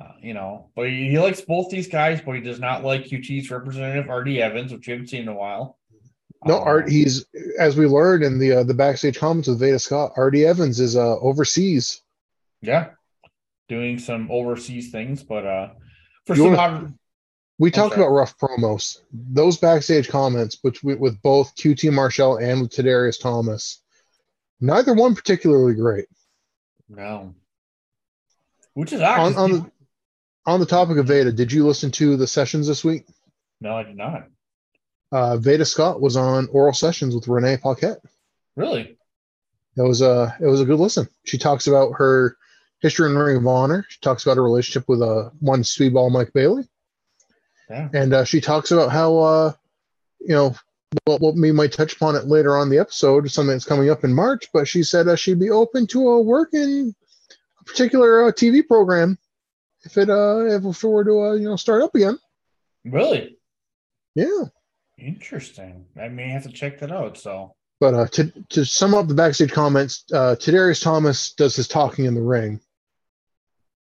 Speaker 3: Uh, you know, but he, he likes both these guys, but he does not like QT's representative RD Evans, which we haven't seen in a while.
Speaker 4: No,
Speaker 3: Um,
Speaker 4: Art. He's as we learned in the uh, the backstage comments with Veda Scott. RD Evans is uh, overseas.
Speaker 3: yeah, doing some overseas things, but uh, for
Speaker 4: You
Speaker 3: some
Speaker 4: wanna- We
Speaker 3: I'm
Speaker 4: talk
Speaker 3: sorry.
Speaker 4: about rough promos. Those backstage comments between with both QT Marshall and with Tadarius Thomas. Neither one particularly great.
Speaker 3: no, which is odd.
Speaker 4: On on the on the topic of Veda, did you listen to the sessions this week?
Speaker 3: no, I did not.
Speaker 4: Uh, Veda Scott was on oral sessions with Renee Paquette.
Speaker 3: Really?
Speaker 4: It was a it was a good listen. She talks about her history in Ring of Honor. She talks about her relationship with uh, one speedball Mike Bailey,
Speaker 3: Yeah.
Speaker 4: and uh, she talks about how uh, you know what, what we might touch upon it later on the episode, something that's coming up in March. But she said uh, she'd be open to a work in a particular uh, TV program if it uh if it were to uh, you know start up again.
Speaker 3: Really?
Speaker 4: Yeah.
Speaker 3: Interesting. I may have to check that out. So
Speaker 4: But uh, to to sum up the backstage comments, uh, Tadarius Thomas does his talking in the ring.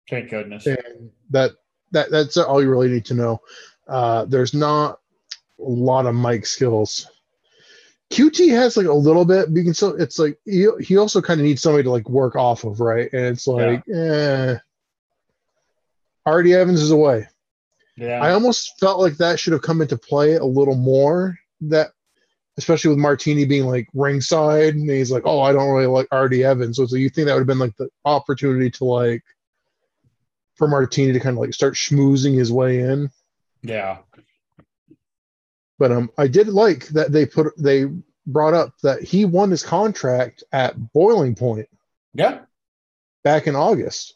Speaker 3: thank goodness.
Speaker 4: and that that that's all you really need to know. Uh, there's not a lot of mic skills. QT has like a little bit, but you can still. It's like he he also kind of needs somebody to like work off of, right? And it's like, eh. RD Evans is away.
Speaker 3: Yeah.
Speaker 4: I almost felt like that should have come into play a little more. That, especially with Martini being like ringside, and he's like, "Oh, I don't really like RD Evans." So, so you think that would have been like the opportunity to like for Martini to kind of like start schmoozing his way in.
Speaker 3: yeah.
Speaker 4: But um, I did like that they put they brought up that he won his contract at Boiling Point
Speaker 3: Yeah.
Speaker 4: back in August,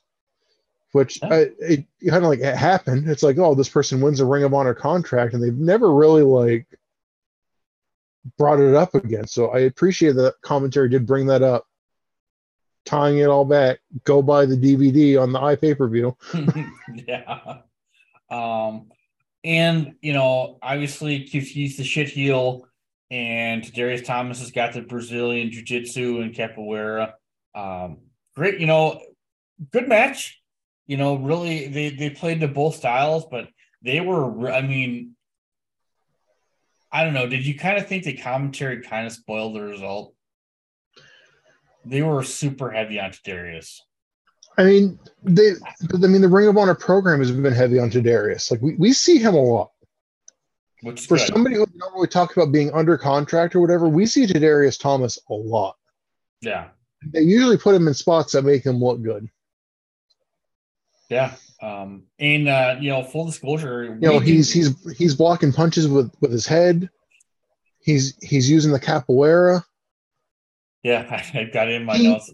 Speaker 4: which
Speaker 3: Yeah.
Speaker 4: I, it kind of like it happened. It's like, oh, this person wins a Ring of Honor contract, and they've never really like brought it up again. So I appreciate that commentary did bring that up, tying it all back. Go buy the DVD on the iPay per view.
Speaker 3: yeah. Um, and you know, obviously QT's the shit heel, and Darius Thomas has got the Brazilian Jiu Jitsu and capoeira. Um, great, you know, good match. You know, really, they they played to both styles, but they were. I mean, I don't know. Did you kind of think the commentary kind of spoiled the result? They were super heavy on Darius.
Speaker 4: I mean, they. I mean, the Ring of Honor program has been heavy on Darius. Like we, we see him a lot.
Speaker 3: Which
Speaker 4: For
Speaker 3: good.
Speaker 4: somebody who normally talk about being under contract or whatever, we see Darius Thomas a lot.
Speaker 3: yeah.
Speaker 4: They usually put him in spots that make him look good.
Speaker 3: Yeah. Um, and uh, you know, full disclosure,
Speaker 4: You know, he's he's he's blocking punches with with his head. He's he's using the capoeira.
Speaker 3: yeah, I got it in my
Speaker 4: He-
Speaker 3: notes.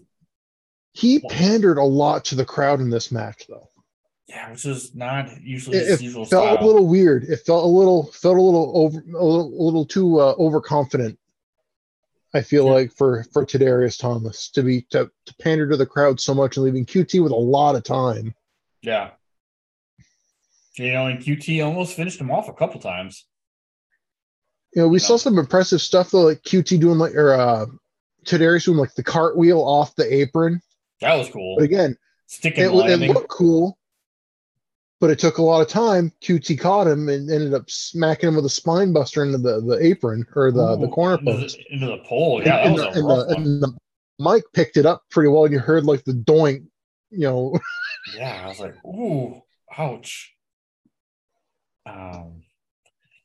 Speaker 4: He pandered a lot to the crowd in this match, though.
Speaker 3: Yeah, which is not usually
Speaker 4: It,
Speaker 3: his
Speaker 4: it
Speaker 3: usual
Speaker 4: felt
Speaker 3: style.
Speaker 4: a little weird. It felt a little felt a little over a little, a little too uh, overconfident. I feel
Speaker 3: Yeah.
Speaker 4: like for for Tadarius Thomas to be to, to pander to the crowd so much and leaving QT with a lot of time.
Speaker 3: Yeah. You know, and QT almost finished him off a couple times.
Speaker 4: You know, we
Speaker 3: You
Speaker 4: saw
Speaker 3: know.
Speaker 4: some impressive stuff though, like QT doing like or uh Tadarius doing like the cartwheel off the apron.
Speaker 3: That was cool.
Speaker 4: But again,
Speaker 3: Sticking
Speaker 4: it, it looked cool, but it took a lot of time. QT caught him and ended up smacking him with a spine buster into the, the apron or the, the
Speaker 3: Ooh,
Speaker 4: corner
Speaker 3: into
Speaker 4: post.
Speaker 3: the, into the pole. Yeah, that
Speaker 4: and,
Speaker 3: was
Speaker 4: the,
Speaker 3: a
Speaker 4: and,
Speaker 3: rough
Speaker 4: the,
Speaker 3: one.
Speaker 4: and the Mike picked it up pretty well, and you heard like the doink, you know.
Speaker 3: Yeah, I was like, ooh, ouch. Um,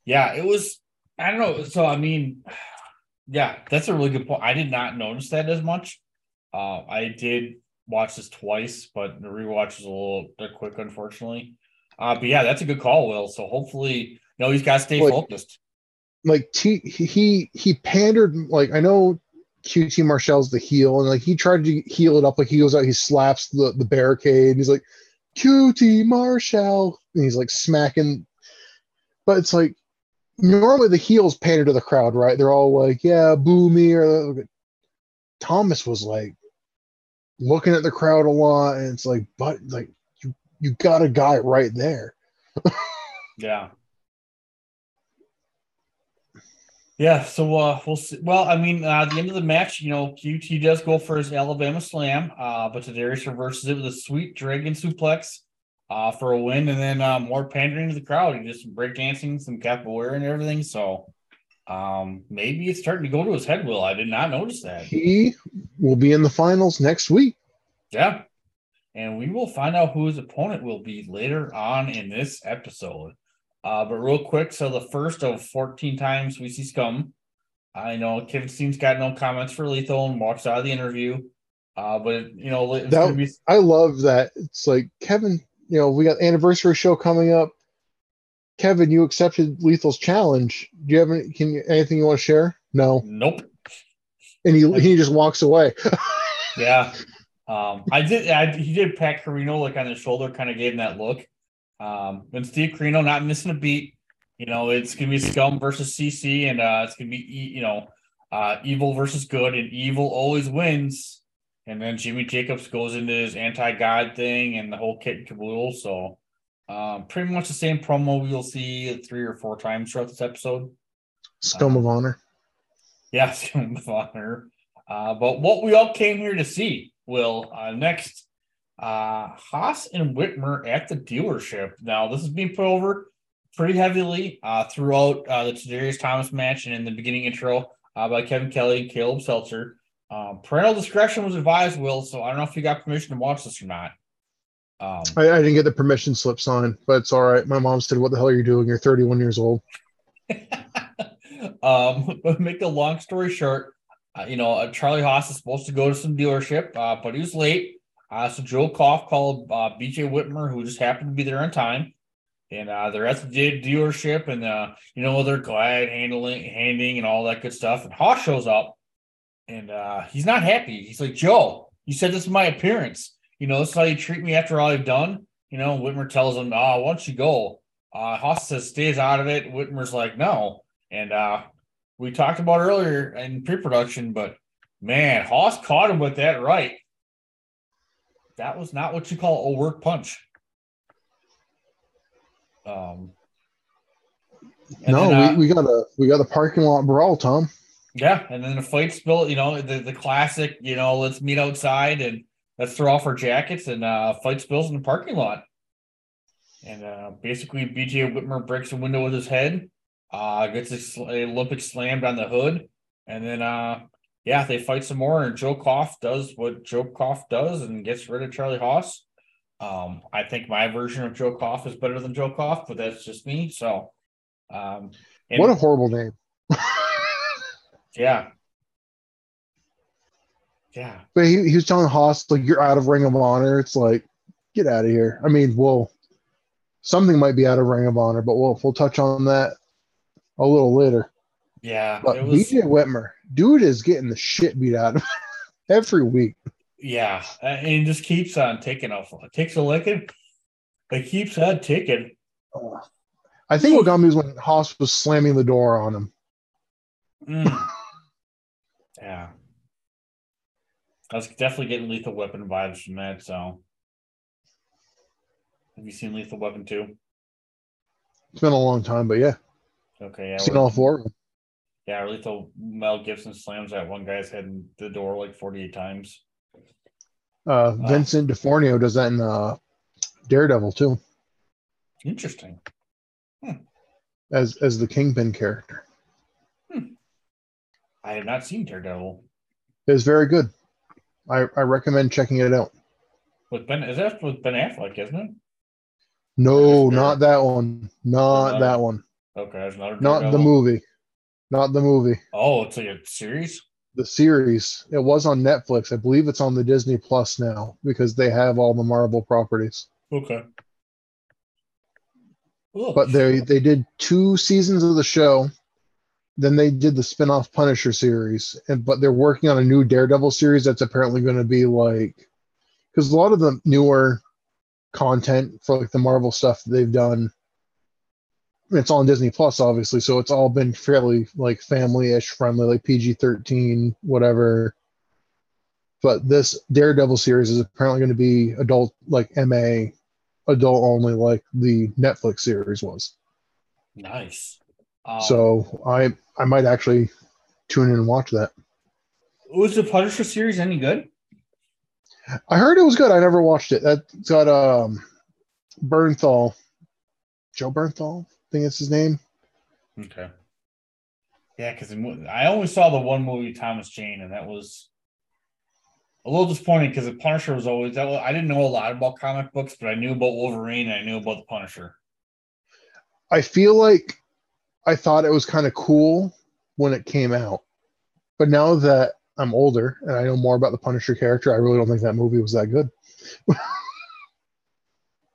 Speaker 3: yeah, it was. I don't know. So I mean, yeah, that's a really good point. I did not notice that as much. Uh, I did watch this twice, but the rewatch is a little bit quick, unfortunately. Uh, but yeah, that's a good call, Will. So hopefully, you know, he's got to stay
Speaker 4: Like-
Speaker 3: focused.
Speaker 4: like T he he pandered like I know QT Marshall's the heel and like he tried to heal it up like he goes out he slaps the the barricade and he's like QT Marshall and he's like smacking. But it's like normally the heels pander to the crowd right? They're all like yeah boo me or Thomas was like looking at the crowd a lot and it's like but like you you got a guy right there.
Speaker 3: Yeah. Yeah, so uh, we'll see. Well, I mean, uh, at the end of the match, you know, QT does go for his Alabama slam, uh, but Tadarius reverses it with a sweet dragon suplex uh, for a win, and then uh, more pandering to the crowd. He just some breakdancing, some capoeira and everything. So um, maybe it's starting to go to his head. Will I did not notice that.
Speaker 4: he will be in the finals next week
Speaker 3: Yeah. And we will find out who his opponent will be later on in this episode. Uh, but real quick, so the first of 14 times we see Scum. I know Kevin Steen's got no comments for Lethal and walks out of the interview. Uh, but you know,
Speaker 4: That-
Speaker 3: be
Speaker 4: I love that. It's like Kevin, you know, we got anniversary show coming up. Kevin, you accepted Lethal's challenge. Do you have any, can you, anything you want to share? No.
Speaker 3: nope.
Speaker 4: And he he just walks away.
Speaker 3: Yeah. Um, I did I, he did pat Corino like on the shoulder, kind of gave him that look. Um, and Steve Corino not missing a beat. You know, it's gonna be Scum versus CC, and uh, it's gonna be you know, uh, evil versus good, and evil always wins. And then Jimmy Jacobs goes into his anti-God thing and the whole kit and caboodle. So, um, pretty much the same promo we'll see three or four times throughout this episode.
Speaker 4: Scum of honor.
Speaker 3: Yeah, Scum of Honor. Uh, but what we all came here to see, Will, uh, next, uh, Haas and Whitmer at the dealership. Now, this is being put over pretty heavily uh, throughout uh, the Tadarius Thomas match and in the beginning intro uh, by Kevin Kelly and Caleb Seltzer. Um, parental discretion was advised, Will, so I don't know if you got permission to watch this or not. Um,
Speaker 4: I, I didn't get the permission slip signed, but it's all right. My mom said, What the hell are you doing? You're 31 years old.
Speaker 3: um, but make a long story short, uh, you know, uh, Charlie Haas is supposed to go to some dealership, uh, but he was late. Uh, so Joe Koff called uh, BJ Whitmer, who just happened to be there on time. And uh, they're at the dealership, and uh, you know they're glad handling, handing, and all that good stuff. And Haas shows up, and uh, he's not happy. He's like, "Joe, you said this is my appearance. You know, this is how you treat me after all I've done." You know, Whitmer tells him, "Ah, why don't you go?" Uh, Haas says, "Stays out of it." Whitmer's like, "No." And uh, we talked about earlier in pre-production, but man, Haas caught him with that right. That was not what you call a work punch. Um,
Speaker 4: no,
Speaker 3: then, uh,
Speaker 4: we, we got a we got a parking lot brawl, Tom.
Speaker 3: yeah, and then the fight spill, you know, the, the classic, you know, let's meet outside and let's throw off our jackets and uh, fight spills in the parking lot. And uh, basically, BJ Whitmer breaks a window with his head, uh, gets a, Olympic slammed on the hood, and then, uh, yeah, they fight some more. And Joe Koff does what Joe Koff does and gets rid of Charlie Haas. Um, I think my version of Joe Koff is better than Joe Koff, but that's just me. So, um, and-
Speaker 4: what a horrible name.
Speaker 3: yeah. Yeah.
Speaker 4: But he, he was telling Haas, like, you're out of Ring of Honor. It's like, get out of here. I mean, well, something might be out of Ring of Honor, but we'll, we'll touch on that a little later.
Speaker 3: Yeah.
Speaker 4: But
Speaker 3: it was,
Speaker 4: BJ Whitmer, dude is getting the shit beat out of him every week.
Speaker 3: yeah. And just keeps on taking off. Takes a licking. It keeps that ticking.
Speaker 4: I think what got me was when Haas was slamming the door on him.
Speaker 3: Mm. yeah. I was definitely getting Lethal Weapon vibes from that. So, have you seen Lethal Weapon 2?
Speaker 4: It's been a long time, but yeah,
Speaker 3: Okay. Yeah.
Speaker 4: seen all four of them.
Speaker 3: Yeah, Lethal Mel Gibson slams that one guy's head in the door like 48 times.
Speaker 4: Uh,
Speaker 3: Wow.
Speaker 4: Vincent D'Onofrio does that in uh, Daredevil too,
Speaker 3: Interesting.
Speaker 4: as as the Kingpin character. Hmm.
Speaker 3: I have not seen Daredevil.
Speaker 4: It's very good. I, I recommend checking it out.
Speaker 3: With Ben, is that with Ben Affleck, isn't it?
Speaker 4: No, not that one. Not
Speaker 3: Another-
Speaker 4: that one.
Speaker 3: Okay, there's another.
Speaker 4: Not the movie. Not the movie.
Speaker 3: Oh, it's like a series.
Speaker 4: The series. It was on Netflix. I believe it's on the Disney Plus now because they have all the Marvel properties.
Speaker 3: Okay.
Speaker 4: But they they did two seasons of the show. Then they did the spin-off Punisher series. And but they're working on a new Daredevil series that's apparently going to be like because a lot of the newer content for like the Marvel stuff that they've done it's all on Disney Plus, obviously, so it's all been fairly like family-ish friendly, like PG thirteen, whatever. But this Daredevil series is apparently going to be adult, like MA, adult only, like the Netflix series was.
Speaker 3: nice. Um,
Speaker 4: so I I might actually tune in and watch that.
Speaker 3: was the Punisher series any good?
Speaker 4: I heard it was good. I never watched it. That's got um Bernthal, Joe Bernthal, I think it's his name.
Speaker 3: Okay. Yeah, because I only saw the one movie, Thomas Jane, and that was a little disappointing because the Punisher was always that. was- I didn't know a lot about comic books, but I knew about Wolverine and I knew about the Punisher.
Speaker 4: I feel like I thought it was kind of cool when it came out. But now that I'm older and I know more about the Punisher character, I really don't think that movie was that good.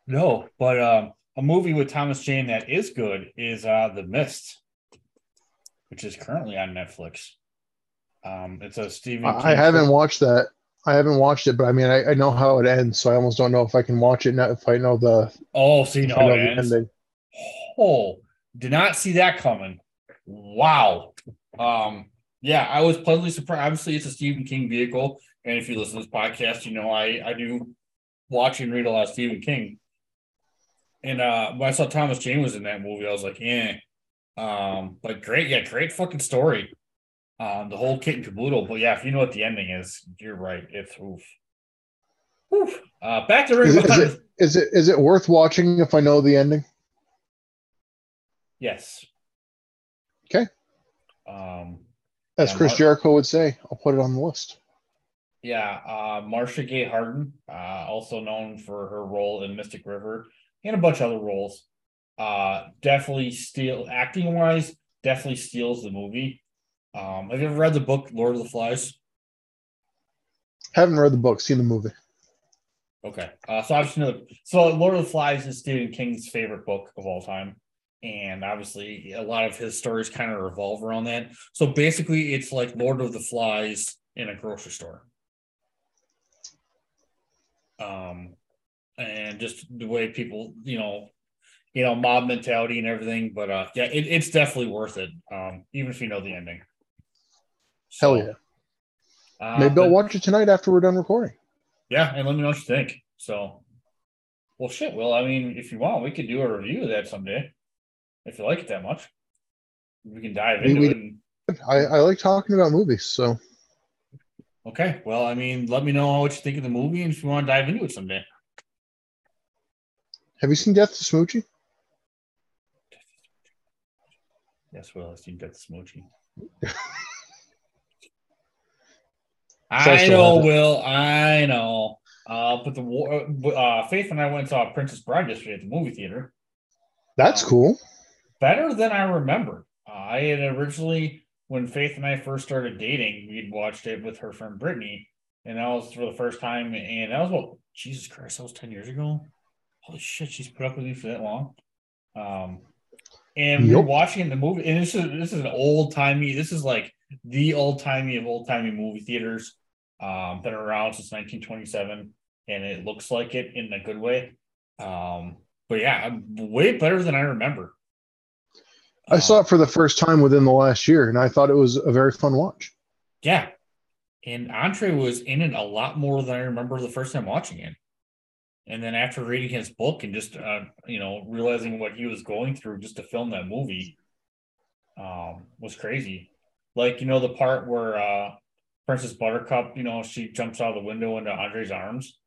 Speaker 3: No, but um, a movie with Thomas Jane that is good is uh, The Mist, which is currently on Netflix. Um, it's a Stephen.
Speaker 4: I, I
Speaker 3: King
Speaker 4: haven't
Speaker 3: trip-
Speaker 4: watched that. I haven't watched it, but I mean, I, I know how it ends, so I almost don't know if I can watch it now if I know the,
Speaker 3: Oh, no,
Speaker 4: I know the ending.
Speaker 3: Oh, did not see that coming. Wow. Um, yeah, I was pleasantly surprised. Obviously, it's a Stephen King vehicle, and if you listen to this podcast, you know I I do watch and read a lot of Stephen King. And uh when I saw Thomas Jane was in that movie, I was like, eh. Um, but great, yeah, great fucking story. Um, the whole kit and caboodle. But yeah, if you know what the ending is, you're right. It's oof. Oof. Uh, back to
Speaker 4: Is it- is
Speaker 3: Thunder.
Speaker 4: Is it is it worth watching if I know the ending?
Speaker 3: Yes.
Speaker 4: Okay.
Speaker 3: Um,
Speaker 4: As
Speaker 3: Yeah,
Speaker 4: Chris
Speaker 3: Mar-
Speaker 4: Jericho would say, I'll put it on the list.
Speaker 3: Yeah, uh, Marcia Gay Harden, uh, also known for her role in Mystic River and a bunch of other roles. Uh, definitely steal acting wise, definitely steals the movie. Um, have you ever read the book Lord of the Flies?
Speaker 4: Haven't read the book, seen the movie.
Speaker 3: Okay, uh, so obviously, know- so Lord of the Flies is Stephen King's favorite book of all time, and obviously, a lot of his stories kind of revolve around that. So basically, it's like Lord of the Flies in a grocery store. Um, and just the way people, you know, you know, mob mentality and everything. But uh, yeah, it, it's definitely worth it. Um, even if you know the ending.
Speaker 4: Hell
Speaker 3: So,
Speaker 4: yeah.
Speaker 3: Uh,
Speaker 4: Maybe
Speaker 3: but-
Speaker 4: I'll watch it tonight after we're done recording.
Speaker 3: yeah, and let me know what you think. So, well, shit. Well, I mean, if you want, we could do a review of that someday. If you like it that much, we can dive
Speaker 4: We-
Speaker 3: into
Speaker 4: we-
Speaker 3: it.
Speaker 4: I, I like talking about movies, so
Speaker 3: okay. Well, I mean, let me know what you think of the movie, and if you want to dive into it someday.
Speaker 4: Have you seen Death to Smoochy?
Speaker 3: Yes, well, I think that's smoochy.
Speaker 4: So
Speaker 3: I know. Will. I know. Uh, but the war, uh, Faith and I went and saw Princess Bride yesterday at the movie theater.
Speaker 4: That's
Speaker 3: Um,
Speaker 4: cool.
Speaker 3: better than I remembered. Uh, I had originally, when Faith and I first started dating, we'd watched it with her friend Brittany, and that was for the first time. And that was what Jesus Christ, that was ten years ago. Holy shit, she's put up with me for that long. Um, and we
Speaker 4: are
Speaker 3: watching the movie, and this is this is an old timey. This is like the old timey of old timey movie theaters. Um, been around since 1927, and it looks like it in a good way. Um, but yeah, way better than I remember.
Speaker 4: I saw
Speaker 3: Um,
Speaker 4: it for the first time within the last year, and I thought it was a very fun watch.
Speaker 3: Yeah. And Andre was in it a lot more than I remember the first time watching it. And then after reading his book and just uh, you know, realizing what he was going through just to film that movie um was crazy. Like, you know, the part where uh Princess Buttercup, you know, she jumps out of the window into Andre's arms.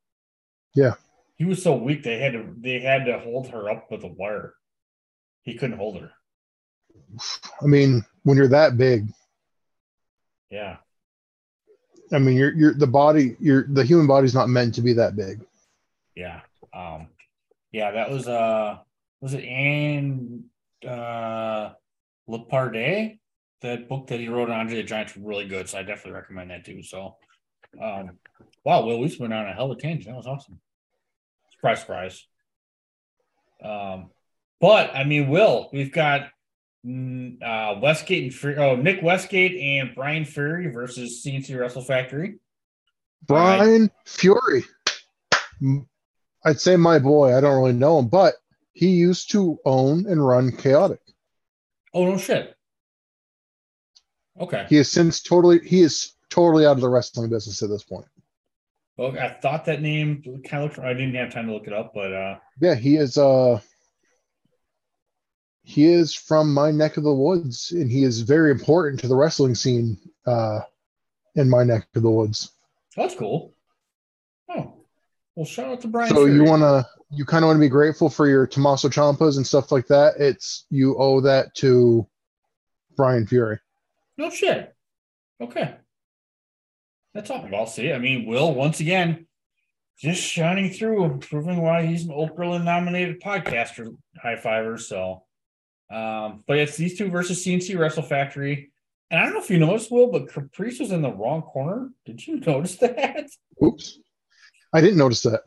Speaker 4: Yeah.
Speaker 3: He was so weak they had to they had to hold her up with a wire. He couldn't hold her.
Speaker 4: I mean, when you're that big,
Speaker 3: Yeah.
Speaker 4: I mean, you're you're the body, you're the human body's not meant to be that big.
Speaker 3: Yeah. Um yeah, that was uh was it Anne uh Leparde? That book that he wrote on Andre the Giant's really good, so I definitely recommend that too. So um wow, Will, we just went on a hell of a tangent. That was awesome. Surprise, surprise. Um but I mean, Will, we've got mm, uh Westgate and Fury, oh Nick Westgate and Brian Fury versus CNC Wrestle Factory.
Speaker 4: Brian Fury, I'd say my boy. I don't really know him, but he used to own and run Chaotic.
Speaker 3: Oh no shit. Okay.
Speaker 4: He is since totally he is totally out of the wrestling business at this point.
Speaker 3: Well, I thought that name kind of looked. I didn't have time to look it up, but uh,
Speaker 4: Yeah, he is. Uh, he is from my neck of the woods, and he is very important to the wrestling scene uh, in my neck of the woods.
Speaker 3: that's cool. Oh, well, shout out to Brian.
Speaker 4: so you want to, you kind of want to be grateful for your Tommaso Ciampas and stuff like that. It's you owe that to Brian Fury.
Speaker 3: No shit. Okay. That's all. I'll see. I mean, Will once again just shining through, proving why he's an Oprah nominated podcaster, high fiver. So, um, but it's these two versus CNC Wrestle Factory. And I don't know if you noticed, Will, but Caprice was in the wrong corner. Did you notice that?
Speaker 4: Oops, I didn't notice that.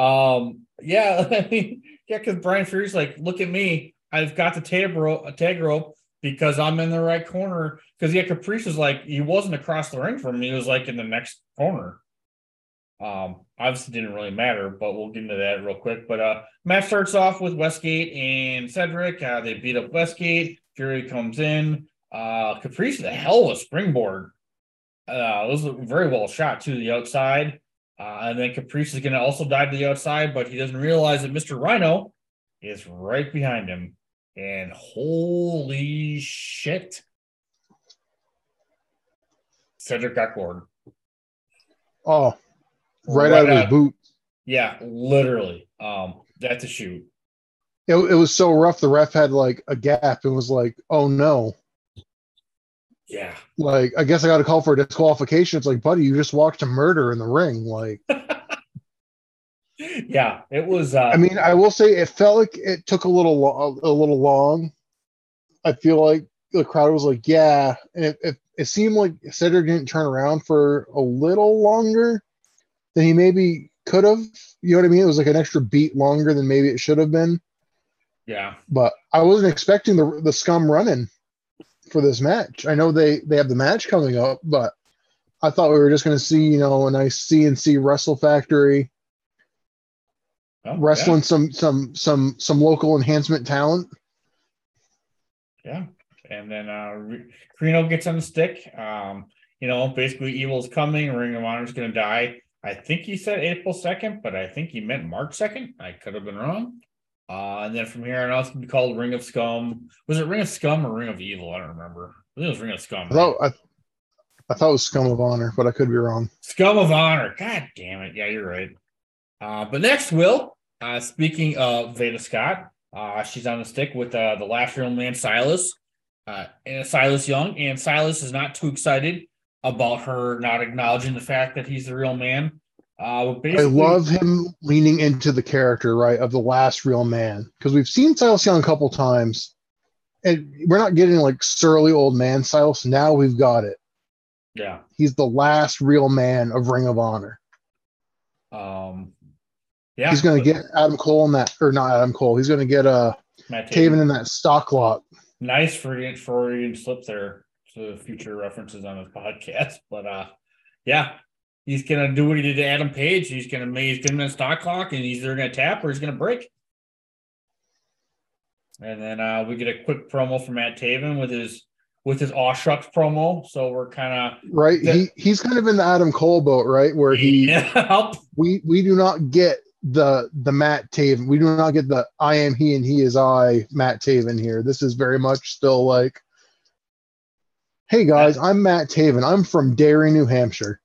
Speaker 3: Um, yeah, yeah, because Brian Fury's like, look at me, I've got the tag rope, tag rope because I'm in the right corner. Because yeah, Caprice was like, he wasn't across the ring from me; he was like in the next corner. Um, obviously didn't really matter, but we'll get into that real quick. But uh, match starts off with Westgate and Cedric. Uh, they beat up Westgate. Fury comes in. Uh, Caprice, the hell of a springboard. Uh, it was very well shot to the outside. Uh, and then Caprice is going to also dive to the outside, but he doesn't realize that Mr. Rhino is right behind him. And holy shit. Cedric got gored.
Speaker 4: Oh, right, out of his boot.
Speaker 3: Yeah, literally. Um, that's a shoot.
Speaker 4: It, it was so rough. The ref had like a gap and was like, "Oh no."
Speaker 3: Yeah.
Speaker 4: like I guess I got to call for a disqualification. It's like, buddy, you just watched a murder in the ring. Like,
Speaker 3: Yeah, it was. Uh,
Speaker 4: I mean, I will say it felt like it took a little lo- a little long. I feel like the crowd was like, yeah, and it, it, it seemed like Cedric didn't turn around for a little longer than he maybe could have. You know what I mean? It was like an extra beat longer than maybe it should have been.
Speaker 3: yeah.
Speaker 4: But I wasn't expecting the the scum running for this match. I know they they have the match coming up, but I thought we were just going to see you know a nice CNC Wrestle Factory
Speaker 3: Oh,
Speaker 4: wrestling some some some some local enhancement talent.
Speaker 3: Yeah. yeah. And then uh, Re- Reno gets on the stick. Um, you know, basically, Evil's coming. Ring of Honor's going to die. I think he said April 2nd, but I think he meant March 2nd. I could have been wrong. Uh, and then from here on out, it's to be called Ring of Scum. Was it Ring of Scum or Ring of Evil? I don't remember. I think it was Ring of Scum.
Speaker 4: I thought I, I thought it was Scum of Honor, but I could be wrong.
Speaker 3: Scum of Honor. God damn it. Yeah, you're right. Uh, but next, Will, uh, speaking of Veda Scott, uh, she's on the stick with uh, the last real man, Silas, uh, and Silas Young. And Silas is not too excited about her not acknowledging the fact that he's the real man. Uh,
Speaker 4: I love him leaning into the character, right, of the last real man. Because we've seen Silas Young a couple times, and we're not getting like surly old man Silas. Now we've got it.
Speaker 3: Yeah.
Speaker 4: He's the last real man of Ring of Honor.
Speaker 3: Um, yeah.
Speaker 4: He's going to get Adam Cole in that, or not Adam Cole. He's going to get uh,
Speaker 3: Matt Taven.
Speaker 4: Taven in that stock lot.
Speaker 3: nice Freudian Freudian slip there to future references on his podcast. But uh yeah, he's gonna do what he did to Adam Page. He's gonna he's gonna stock clock and he's either gonna tap or he's gonna break. And then uh, we get a quick promo from Matt Taven with his with his aw shucks promo. So we're kind of
Speaker 4: right. he he's kind of in the Adam Cole boat, right? Where he
Speaker 3: yeah.
Speaker 4: we we do not get the the Matt Taven. We do not get the I am he and he is I Matt Taven here. This is very much still like, hey guys, I'm Matt Taven. I'm from Derry, New Hampshire.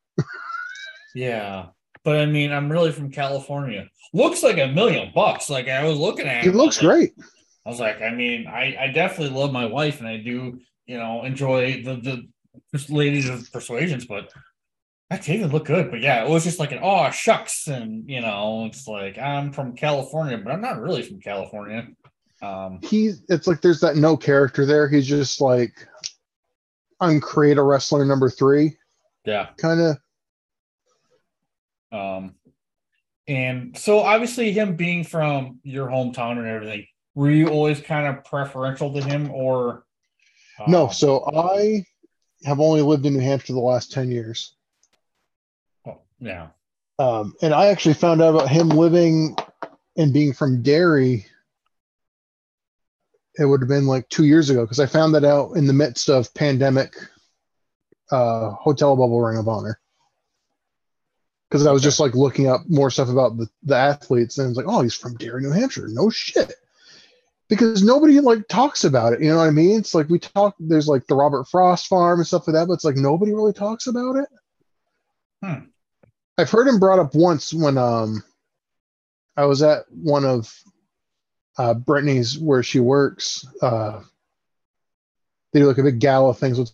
Speaker 3: Yeah, but I mean, I'm really from California. Looks like a million bucks. Like I was looking at.
Speaker 4: It looks great.
Speaker 3: I was like, I mean, I I definitely love my wife, and I do, you know, enjoy the the ladies of persuasions, but that didn't look good, but yeah, it was just like an oh shucks, and you know, it's like I'm from California, but I'm not really from California. Um,
Speaker 4: he's it's like there's that no character there. He's just like I'm create a wrestler number three.
Speaker 3: Yeah,
Speaker 4: kind of.
Speaker 3: Um, and so obviously him being from your hometown and everything, were you always kind of preferential to him, or?
Speaker 4: no, so I have only lived in New Hampshire the last ten years.
Speaker 3: Oh, yeah.
Speaker 4: Um, and I actually found out about him living and being from Derry. It would have been like two years ago because I found that out in the midst of pandemic uh, hotel bubble ring of honor. Because I was just like looking up more stuff about the, the athletes, and I was like, oh, he's from Derry, New Hampshire. No shit. Because nobody like talks about it. You know what I mean? It's like we talk, there's like the Robert Frost farm and stuff like that, but it's like nobody really talks about it.
Speaker 3: Hmm.
Speaker 4: I've heard him brought up once when um I was at one of uh Brittany's where she works. Uh they do like a big gala things with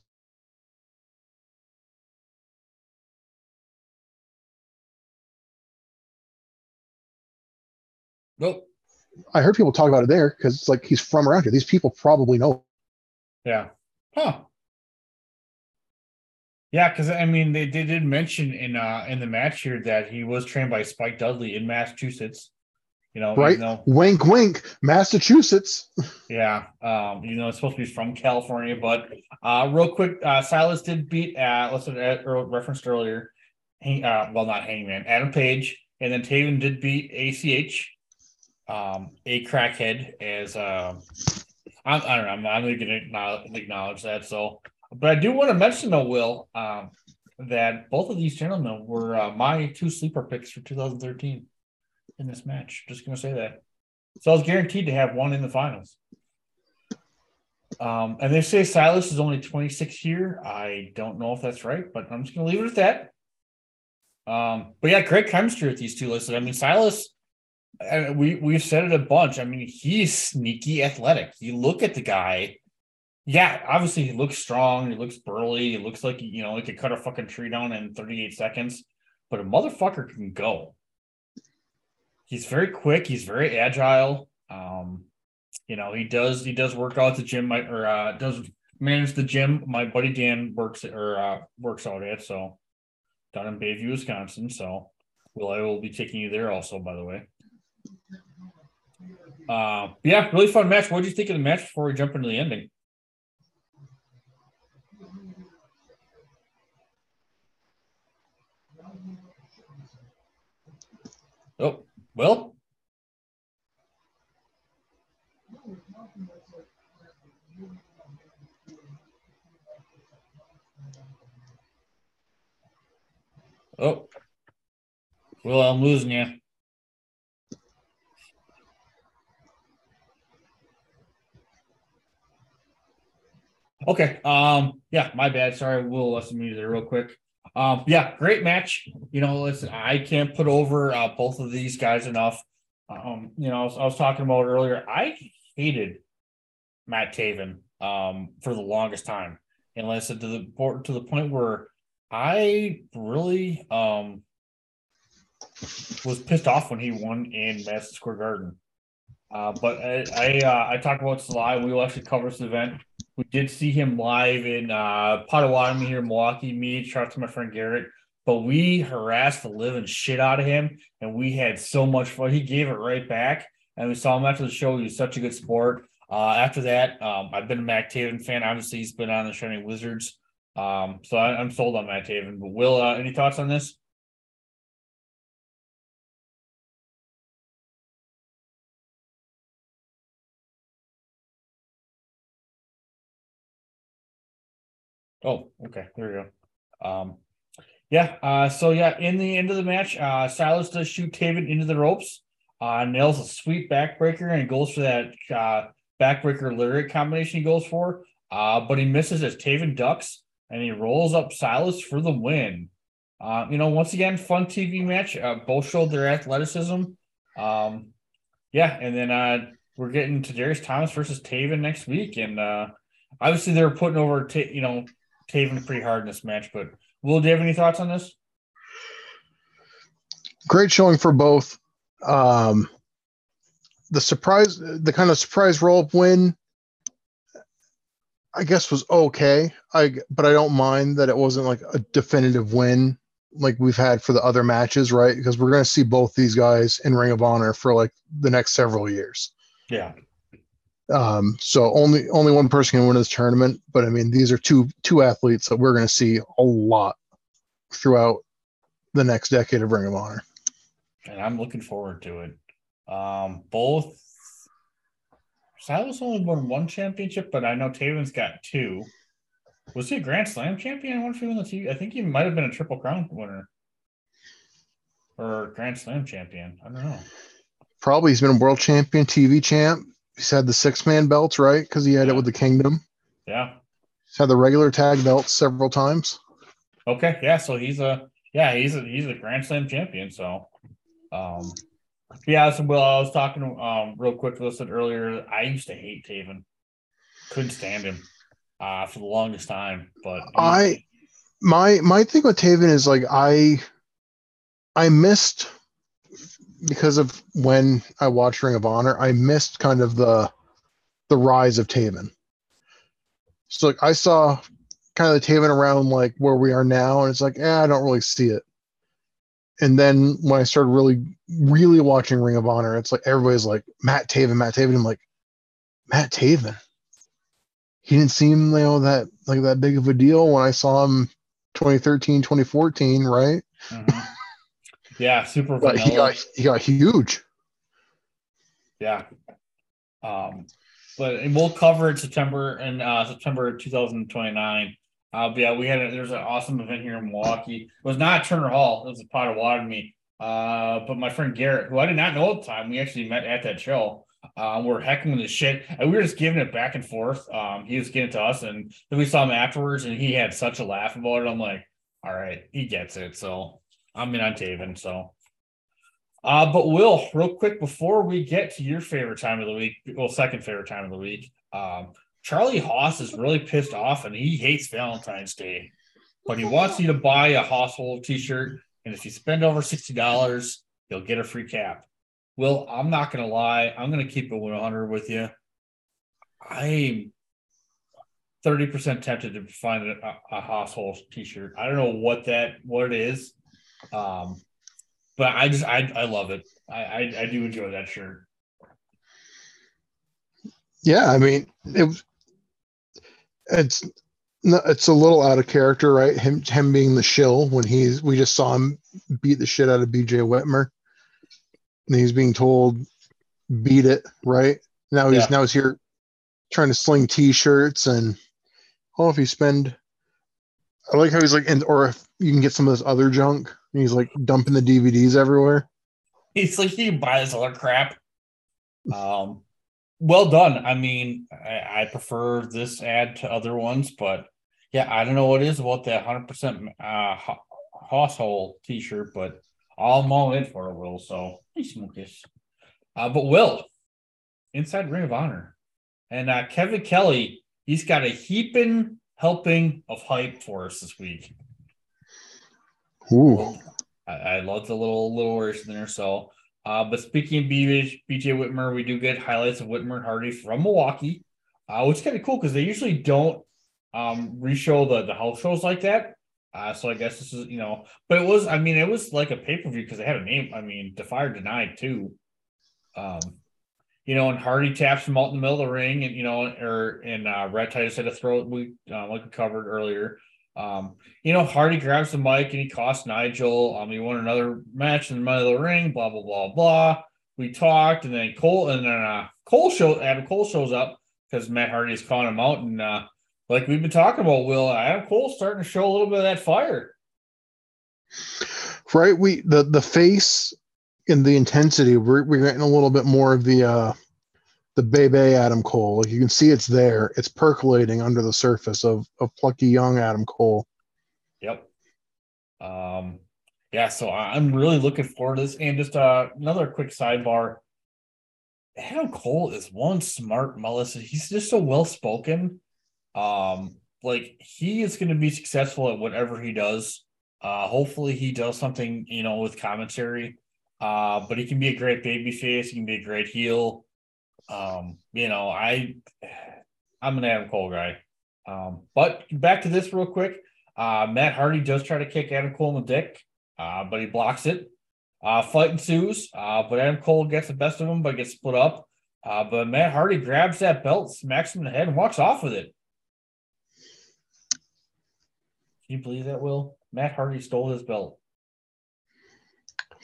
Speaker 3: Nope.
Speaker 4: I heard people talk about it there because it's like he's from around here. These people probably know.
Speaker 3: Yeah. Huh. Yeah, because I mean, they, they did mention in uh in the match here that he was trained by Spike Dudley in Massachusetts. You know,
Speaker 4: right? Though, wink, wink, Massachusetts.
Speaker 3: Yeah, um, you know, it's supposed to be from California, but uh, real quick, uh, Silas did beat uh, listen, uh, referenced earlier. Hang, uh, well, not Hangman, Adam Page, and then Taven did beat ACH, um, a crackhead. As uh, I'm, I don't know, I'm, I'm going to acknowledge that. So but I do want to mention, though, Will, um, that both of these gentlemen were uh, my two sleeper picks for 2013 in this match. Just going to say that. So I was guaranteed to have one in the finals. Um, and they say Silas is only 26 here. I don't know if that's right, but I'm just going to leave it at that. Um, but yeah, great chemistry with these two listed. I mean, Silas, uh, we we've said it a bunch. I mean, he's sneaky athletic. You look at the guy, yeah, obviously he looks strong. He looks burly. He looks like you know he could cut a fucking tree down in 38 seconds. But a motherfucker can go. He's very quick. He's very agile. Um, you know he does he does work out at the gym or uh, does manage the gym. My buddy Dan works or uh, works out at so down in Bayview, Wisconsin. So will I will be taking you there also, by the way. Uh, yeah, really fun match. What did you think of the match before we jump into the ending? Oh, well. Oh, well, I'm losing you. Okay. Um. Yeah. My bad. Sorry. We'll listen to there real quick. Um, yeah, great match. You know, listen, I can't put over uh, both of these guys enough. Um, you know, I was, I was, talking about earlier. I hated Matt Taven um, for the longest time, and listen to the to the point where I really um, was pissed off when he won in Madison Square Garden. Uh, but I I, uh, I talked about Sly. We will actually cover this event we did see him live in uh, Potawatomi here in Milwaukee. Me, shout out to my friend Garrett. But we harassed the living shit out of him, and we had so much fun. He gave it right back, and we saw him after the show. He was such a good sport. Uh, after that, um, I've been a Matt Taven fan. Obviously, he's been on the Shining Wizards. Um, so I, am sold on Matt Taven. But Will, uh, any thoughts on this? Oh, okay. There we go. Um, yeah. Uh, so yeah, in the end of the match, uh, Silas does shoot Taven into the ropes. Uh, nails a sweet backbreaker and goes for that uh, backbreaker lyric combination he goes for. Uh, but he misses as Taven ducks and he rolls up Silas for the win. Uh, you know, once again, fun TV match. Uh, both showed their athleticism. Um, yeah, and then uh, we're getting to Darius Thomas versus Taven next week, and uh, obviously they're putting over, you know, Taven pretty hard in this match. But Will, do you have any thoughts on this?
Speaker 4: Great showing for both. Um, the surprise, the kind of surprise roll up win, I guess was okay. I but I don't mind that it wasn't like a definitive win like we've had for the other matches, right? Because we're going to see both these guys in Ring of Honor for like the next several years.
Speaker 3: Yeah.
Speaker 4: Um, so only only one person can win this tournament, but I mean these are two two athletes that we're going to see a lot throughout the next decade of Ring of Honor.
Speaker 3: And I'm looking forward to it. Um, both Silas only won one championship, but I know Taven's got two. Was he a Grand Slam champion? I wonder if he won the TV. I think he might have been a Triple Crown winner or Grand Slam champion. I don't know.
Speaker 4: Probably he's been a world champion, TV champ. He's had the six man belts, right? Because he had
Speaker 3: Yeah.
Speaker 4: it with the Kingdom.
Speaker 3: Yeah.
Speaker 4: He's had the regular tag belts several times.
Speaker 3: Okay. Yeah. So he's a yeah he's a he's a Grand Slam champion. So, um, yeah. So Will, I was talking um real quick. Listed earlier. I used to hate Taven. Couldn't stand him. Uh, for the longest time, but
Speaker 4: I my my thing with Taven is like I I missed because of when I watched Ring of Honor, I missed kind of the the rise of Taven. So like I saw kind of the Taven around like where we are now, and it's like, eh, I don't really see it. And then when I started really, really watching Ring of Honor, it's like everybody's like Matt Taven, Matt Taven. I'm like, Matt Taven. He didn't seem you know that like that big of a deal when I saw him 2013, 2014, right?
Speaker 3: Mhm. Yeah, super
Speaker 4: But he got he got huge.
Speaker 3: Yeah. Um, but we'll cover it September and uh September 2029. Uh, yeah, we had a, there's an awesome event here in Milwaukee. It was not Turner Hall. It was a Potawatomi. Uh, but my friend Garrett, who I did not know at the time, we actually met at that show. Uh, we're heckling the shit, and we were just giving it back and forth. Um, he was getting to us, and then we saw him afterwards, and he had such a laugh about it. I'm like, all right, he gets it. So I'm in on Taven. So uh, but Will, real quick before we get to your favorite time of the week, well, second favorite time of the week, um, Charlie Haas is really pissed off and he hates Valentine's Day, but he wants you to buy a household T-shirt, and if you spend over sixty dollars, you'll get a free cap. Will, I'm not gonna lie, I'm gonna keep it 100 with you. I'm 30% tempted to find a, a household T-shirt. I don't know what that what it is. Um, but I just I I love it. I I, I do enjoy that shirt.
Speaker 4: Yeah, I mean, it, it's it's a little out of character, right? Him him being the shill when he's we just saw him beat the shit out of BJ Whitmer, and he's being told beat it, right? Now he's
Speaker 3: Yeah.
Speaker 4: now he's here trying to sling T-shirts and oh, if you spend, I like how he's like, and or if you can get some of this other junk, he's like dumping the DVDs everywhere.
Speaker 3: He's like you buy this other crap. Um, well done. I mean, I, I prefer this ad to other ones, but yeah, I don't know what it is about that hundred percent uh ho- household T-shirt, but I'm all in for it, Will. So hey, Smokish. Uh, but Will, inside Ring of Honor, and uh, Kevin Kelly, he's got a heaping helping of hype for us this week.
Speaker 4: Ooh,
Speaker 3: I, I love the little little words in there. So, uh, but speaking of BJ, BJ Whitmer, we do get highlights of Whitmer and Hardy from Milwaukee, uh, which is kind of cool because they usually don't um re-show the the house shows like that. Uh, so I guess this is you know, but it was I mean it was like a pay per view because they had a name. I mean, Defy Denied too. Um, you know, and Hardy taps him out in the middle of the ring, and you know, or and uh, Rhett Titus had a throat we uh, like we covered earlier. Um, you know, Hardy grabs the mic and he costs Nigel. Um, he won another match in the middle of the ring. Blah blah blah blah. We talked, and then Cole and then uh, Cole show Adam Cole shows up because Matt Hardy is calling him out, and uh, like we've been talking about, Will Adam Cole starting to show a little bit of that fire.
Speaker 4: Right. We the the face and the intensity. We're we're getting a little bit more of the uh the Bebe Adam Cole. You can see it's there. It's percolating under the surface of of plucky young Adam Cole.
Speaker 3: Yep. Um. Yeah. So I'm really looking forward to this. And just uh, another quick sidebar. Adam Cole is one smart Melissa. He's just so well spoken. Um, like he is going to be successful at whatever he does. Uh, hopefully he does something, you know, with commentary. Uh, but he can be a great baby face. He can be a great heel. Um, you know, I, I'm an Adam Cole guy. Um, but back to this real quick. Uh, Matt Hardy does try to kick Adam Cole in the dick, uh, but he blocks it. Uh, fight ensues, uh, but Adam Cole gets the best of him, but gets split up. Uh, but Matt Hardy grabs that belt, smacks him in the head, and walks off with it. Can you believe that, Will? Matt Hardy stole his belt.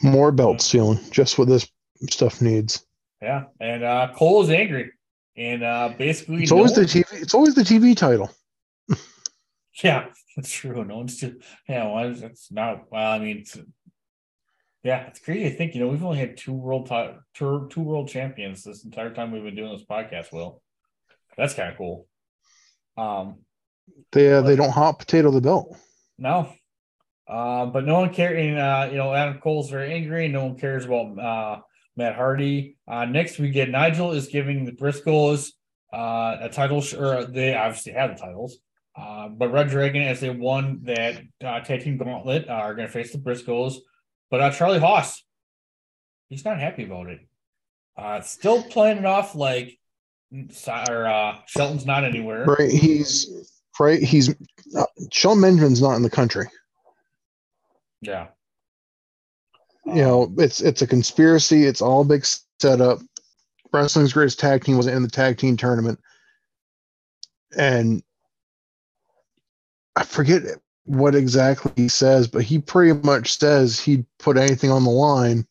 Speaker 4: More belt stealing, just what this stuff needs.
Speaker 3: Yeah, and uh, Cole is angry, and uh, basically,
Speaker 4: It's
Speaker 3: no
Speaker 4: always the
Speaker 3: one-
Speaker 4: TV. It's always the TV title.
Speaker 3: Yeah, that's true. No one's just yeah. Well, that's not. Well, I mean, it's, yeah, it's crazy to think. You know, we've only had two world ti- two, two world champions this entire time we've been doing this podcast. Will that's kind of cool. Um,
Speaker 4: They uh, they don't hot potato the belt.
Speaker 3: no, uh, but no one cares. And uh, you know, Adam Cole's very angry. No one cares about uh, Matt Hardy. Uh, next, we get Nigel is giving the Briscoes uh, a title, sh- or they obviously have the titles. Uh, but Red Dragon, as they won that uh, tag team gauntlet, uh, are going to face the Briscoes. But uh, Charlie Haas, he's not happy about it. Uh, still playing it off like or, uh, Shelton's not anywhere.
Speaker 4: Right. He's right. He's uh, Sean Benjamin's not in the country.
Speaker 3: Yeah.
Speaker 4: You know, it's it's a conspiracy. It's all a big setup. Wrestling's greatest tag team was in the tag team tournament, and I forget what exactly he says, but he pretty much says he'd put anything on the line.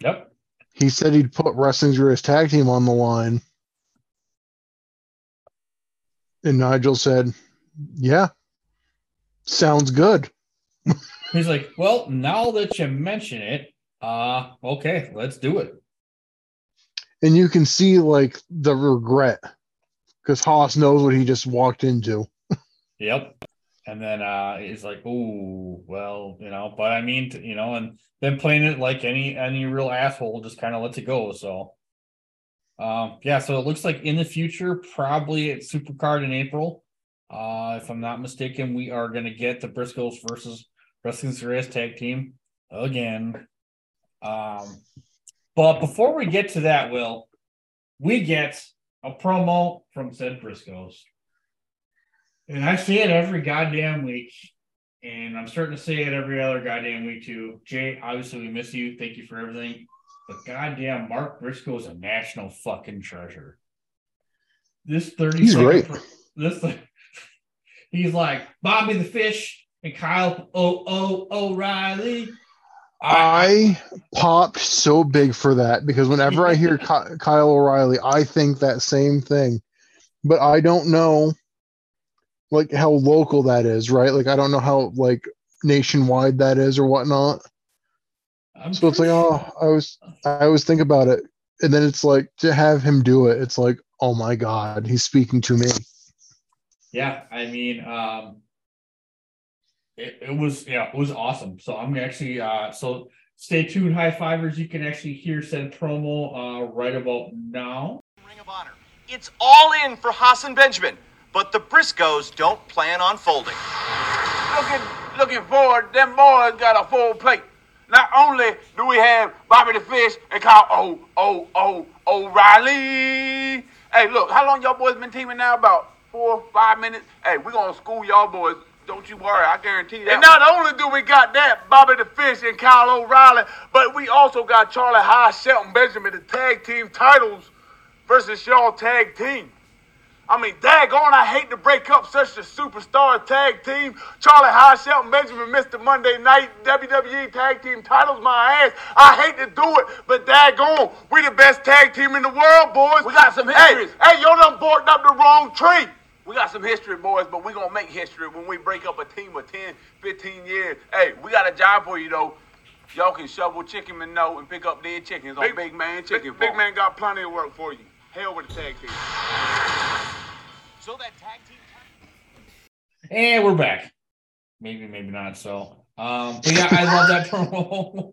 Speaker 3: Yep.
Speaker 4: He said he'd put wrestling's greatest tag team on the line, and Nigel said, "Yeah, sounds good."
Speaker 3: He's like, well, now that you mention it, uh, okay, let's do it.
Speaker 4: And you can see like the regret because Haas knows what he just walked into.
Speaker 3: Yep. And then uh he's like, oh, well, you know, but I mean, you know, and then playing it like any any real asshole just kind of lets it go. So um yeah, so it looks like in the future, probably at Supercard in April. Uh if I'm not mistaken, we are gonna get the Briscoes versus Wrestling Series tag team again. Um but before we get to that, Will, we get a promo from said Briscoes. And I see it every goddamn week. And I'm starting to see it every other goddamn week too. Jay, obviously we miss you. Thank you for everything. But goddamn, Mark Briscoe is a national fucking treasure. This 30
Speaker 4: He's great.
Speaker 3: pro- this he's like Bobby the Fish and Kyle O O O'Reilly.
Speaker 4: I popped so big for that because whenever I hear Kyle O'Reilly, I think that same thing, but I don't know like how local that is, right? Like I don't know how like nationwide that is or whatnot.
Speaker 3: I'm
Speaker 4: So it's like, oh, I was, I always think about it, and then it's like to have him do it. It's like, oh my god, he's speaking to me.
Speaker 3: Yeah, I mean, um, it, it was yeah, it was awesome. So I'm actually uh, so stay tuned, high fivers. You can actually hear said promo uh right about now.
Speaker 2: Ring of Honor. It's all in for Haas and Benjamin, but the Briscoes don't plan on folding.
Speaker 5: looking looking forward. Them boys got a full plate. Not only do we have Bobby the Fish and Kyle O O O O'Reilly. Hey, look, how long y'all boys been teaming now? About four, five minutes. Hey, we gonna school y'all boys. Don't you worry, I guarantee that. And not only do we got that, Bobby the Fish and Kyle O'Reilly, but we also got Charlie High, Shelton Benjamin, the tag team titles versus y'all tag team. I mean, daggone, I hate to break up such a superstar tag team. Charlie High, Shelton Benjamin, Mr. Monday Night WWE Tag Team titles my ass. I hate to do it, but daggone, we the best tag team in the world, boys. We got some histories. Hey, hey, y'all done barked up the wrong tree. We got some history, boys, but we going to make history when we break up a team of 10, 15 years. Hey, we got a job for you, though. Y'all can shovel chicken and no and pick up dead chickens on Big, Man Chicken
Speaker 6: Big, big man got plenty of work for you. Hell with the tag team.
Speaker 2: So that tag team.
Speaker 3: And we're back. Maybe, maybe not. So, um, but yeah, I love that promo.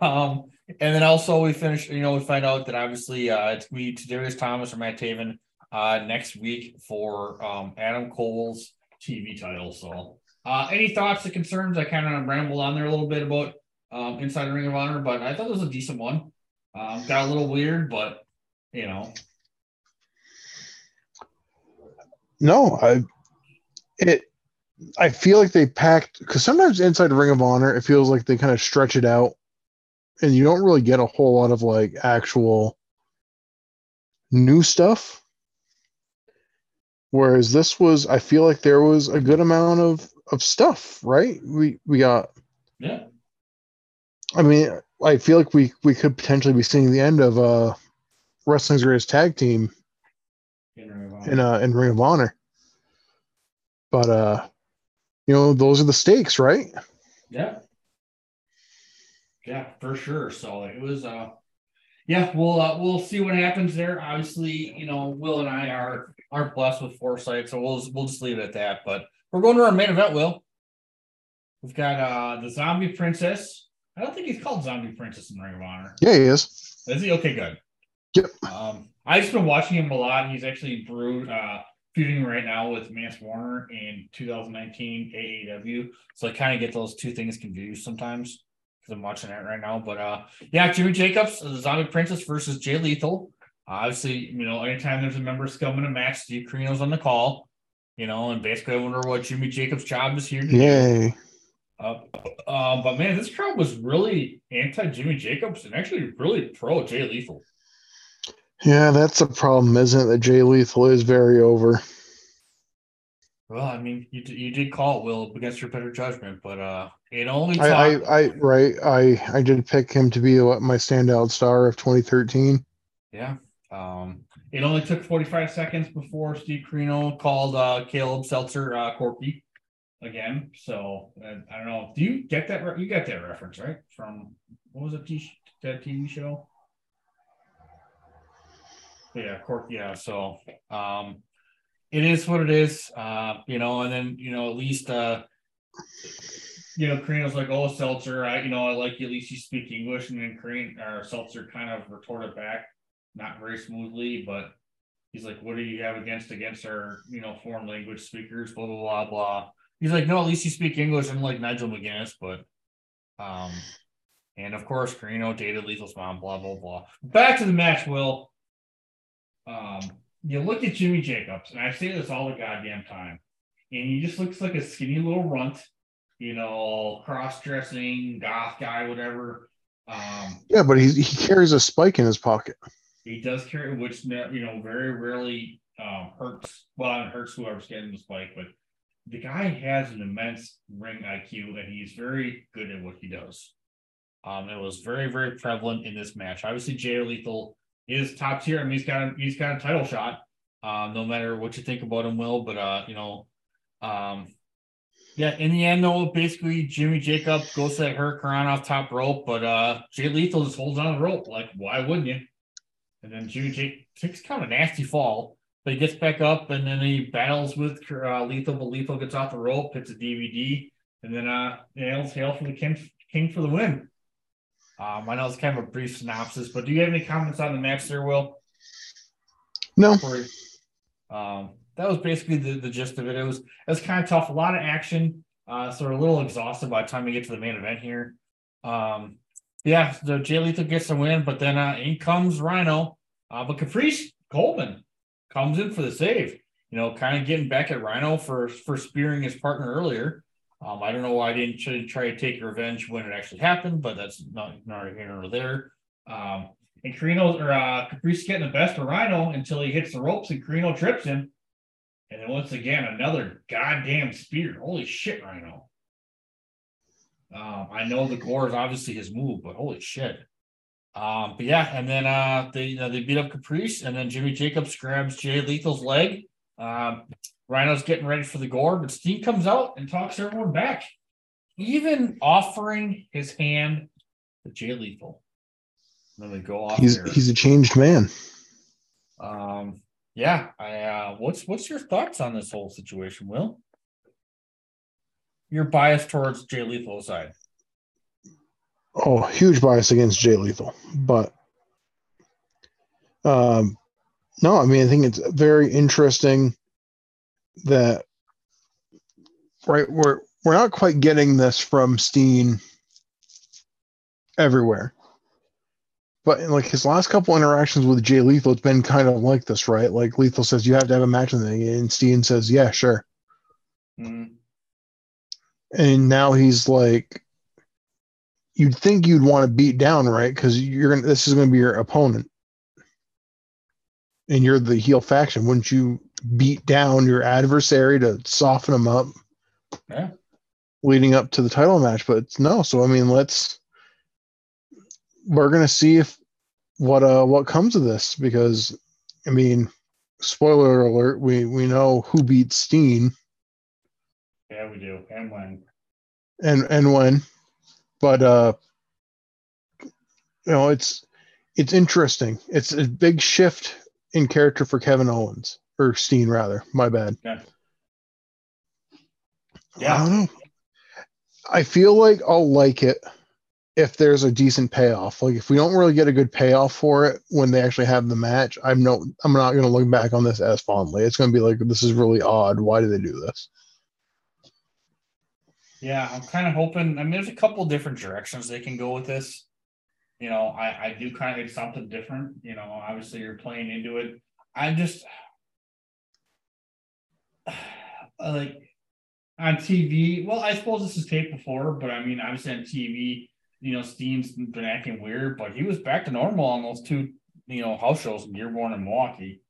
Speaker 3: um, and then also we finish. You know, we find out that obviously uh, it's gonna be Darius Thomas or Matt Taven uh, next week for um, Adam Cole's TV title. So, uh, any thoughts or concerns? I kind of rambled on there a little bit about um, Inside Ring of Honor, but I thought it was a decent one. Um, got a little weird, but you know,
Speaker 4: No, I it I feel like they packed because sometimes inside Ring of Honor it feels like they kind of stretch it out and you don't really get a whole lot of like actual new stuff. Whereas this was I feel like there was a good amount of of stuff, right? We we got
Speaker 3: yeah,
Speaker 4: I mean I feel like we we could potentially be seeing the end of uh wrestling's greatest tag team
Speaker 3: in Ring of Honor.
Speaker 4: in uh in Ring of Honor. But uh you know, those are the stakes, right?
Speaker 3: Yeah. Yeah, for sure. So it was uh yeah, we'll uh, we'll see what happens there. Obviously, you know, Will and I are aren't blessed with foresight, so we'll we'll just leave it at that. But we're going to our main event, Will. We've got uh the zombie princess. I don't think he's called Zombie Princess in Ring of Honor.
Speaker 4: Yeah, he is.
Speaker 3: Is he okay? Good.
Speaker 4: Yep.
Speaker 3: Um, I've just been watching him a lot. He's actually brewed uh feuding right now with Mance Warner in 2019 AAW. So I kind of get those two things confused sometimes because I'm watching that right now. But uh yeah, Jimmy Jacobs, the Zombie Princess versus Jay Lethal. Obviously, you know, anytime there's a member scum in a match, Steve Corino's on the call. You know, and basically I wonder what Jimmy Jacobs' job is here to do.
Speaker 4: Yay.
Speaker 3: Uh, uh, but man, this crowd was really anti Jimmy Jacobs and actually really pro Jay Lethal.
Speaker 4: Yeah, that's a problem, isn't it? That Jay Lethal is very over.
Speaker 3: Well, I mean, you you did call it Will against your better judgment, but uh, it only
Speaker 4: I, I, I right. I I did pick him to be my standout star of 2013.
Speaker 3: yeah. Um, it only took 45 seconds before Steve Corino called uh Caleb Seltzer uh Corky again. So uh, I don't know. Do you get that? Re- you got that reference right from what was it? T- that TV show? Yeah, Corky. Yeah. So um, it is what it is. Uh, you know, and then you know at least uh you know, Corino's like, oh, Seltzer, I, you know, I like you, at least you speak English. And then Corino or Seltzer kind of retorted back, not very smoothly, but he's like, what do you have against against our, you know, foreign language speakers, blah, blah, blah, blah. He's like, no, at least you speak English. I'm like Nigel McGuinness, but, um, and of course, Corino dated Lethal's mom, blah, blah, blah. Back to the match, Will. Um, you look at Jimmy Jacobs, and I say this all the goddamn time, and he just looks like a skinny little runt you know, cross dressing, goth guy, whatever. Um,
Speaker 4: Yeah, but he he carries a spike in his pocket.
Speaker 3: He does carry, which you know, very rarely um, hurts. Well, it hurts whoever's getting the spike, but the guy has an immense ring IQ, and he's very good at what he does. Um, it was very, very prevalent in this match. Obviously, Jay Lethal is top tier. I mean, he's got a, he's got a title shot. Um, no matter what you think about him, Will, but uh, you know, um, yeah, in the end, though, basically Jimmy Jacob goes to that Hurricane off top rope, but uh Jay Lethal just holds on the rope. Like, why wouldn't you? And then Jacob takes kind of a nasty fall, but he gets back up and then he battles with uh, Lethal, but Lethal gets off the rope, hits a DVD, and then uh nails hail for the king, king for the win. Um, I know it's kind of a brief synopsis, but do you have any comments on the match there, Will?
Speaker 4: No,
Speaker 3: um, that was basically the, the gist of it. It was it was kind of tough, a lot of action. Uh, so we're a little exhausted by the time we get to the main event here. Um, yeah, so Jay Lethal gets the win, but then uh, in comes Rhino. Uh, but Caprice Coleman comes in for the save. You know, kind of getting back at Rhino for for spearing his partner earlier. Um, I don't know why I didn't try, try to take revenge when it actually happened, but that's not not here nor there. Um, and Corino or uh, Caprice getting the best of Rhino until he hits the ropes and Corino trips him. And then once again, another goddamn spear. Holy shit, Rhino. Um, I know the gore is obviously his move, but holy shit. Um, but yeah, and then uh they you know, they beat up Caprice, and then Jimmy Jacobs grabs Jay Lethal's leg, Um, Rhino's getting ready for the gore, but Steen comes out and talks everyone back, even offering his hand to Jay Lethal. And Then they go off.
Speaker 4: He's
Speaker 3: there.
Speaker 4: he's a changed man.
Speaker 3: Um, yeah. I uh, what's what's your thoughts on this whole situation, Will? You're biased towards Jay Lethal aside?
Speaker 4: Oh, huge bias against Jay Lethal, but um, no, I mean I think it's very interesting that right we're we're not quite getting this from Steen everywhere. But in like his last couple interactions with Jay Lethal, it's been kind of like this, right? Like Lethal says, "You have to have a match," and and Steen says, "Yeah, sure."
Speaker 3: Mhm.
Speaker 4: And now he's like, you'd think you'd want to beat down, right? Because you're gonna. This is going to be your opponent, and you're the heel faction. Wouldn't you beat down your adversary to soften them up?
Speaker 3: Yeah.
Speaker 4: Leading up to the title match, but it's no. So I mean, let's. We're gonna see if what uh what comes of this because, I mean, spoiler alert, we we know who beat Steen
Speaker 3: Yeah, we do. And when?
Speaker 4: and and when. But uh you know it's it's interesting. It's a big shift in character for kevin owens or steen rather. My bad.
Speaker 3: Yeah.
Speaker 4: i don't know. I feel like i'll like it if there's a decent payoff. Like if we don't really get a good payoff for it when they actually have the match i'm no i'm not going to look back on this as fondly. It's going to be like this is really odd. Why did they do this
Speaker 3: Yeah, I'm kind of hoping. I mean, there's a couple different directions they can go with this. You know, I I do kind of something different. You know, obviously you're playing into it. I just like on TV. Well, I suppose this is taped before, but I mean, obviously on TV, you know, Steen's been acting weird, but he was back to normal on those two, you know, house shows in Dearborn and Milwaukee.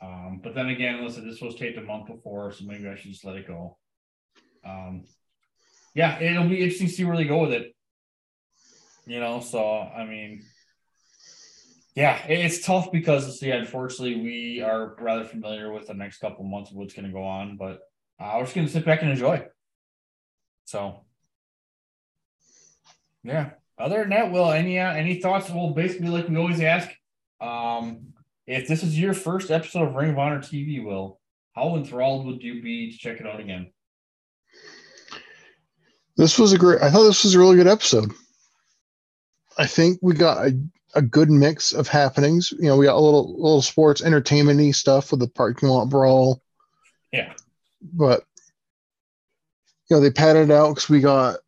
Speaker 3: Um, but then again, listen, this was taped a month before, so maybe I should just let it go. Um, yeah, it'll be interesting to see where they go with it. You know, so I mean, yeah, it's tough because yeah, unfortunately, we are rather familiar with the next couple months of what's going to go on, but uh, we're just going to sit back and enjoy. So, yeah. Other than that, Will, any uh, any thoughts? Well, basically, like we always ask, um, if this is your first episode of Ring of Honor TV, Will, how enthralled would you be to check it out again?
Speaker 4: This was a great. I thought this was a really good episode. I think we got a, a good mix of happenings. You know, we got a little little sports entertainment-y stuff with the parking lot brawl,
Speaker 3: Yeah,
Speaker 4: but you know they padded out because we got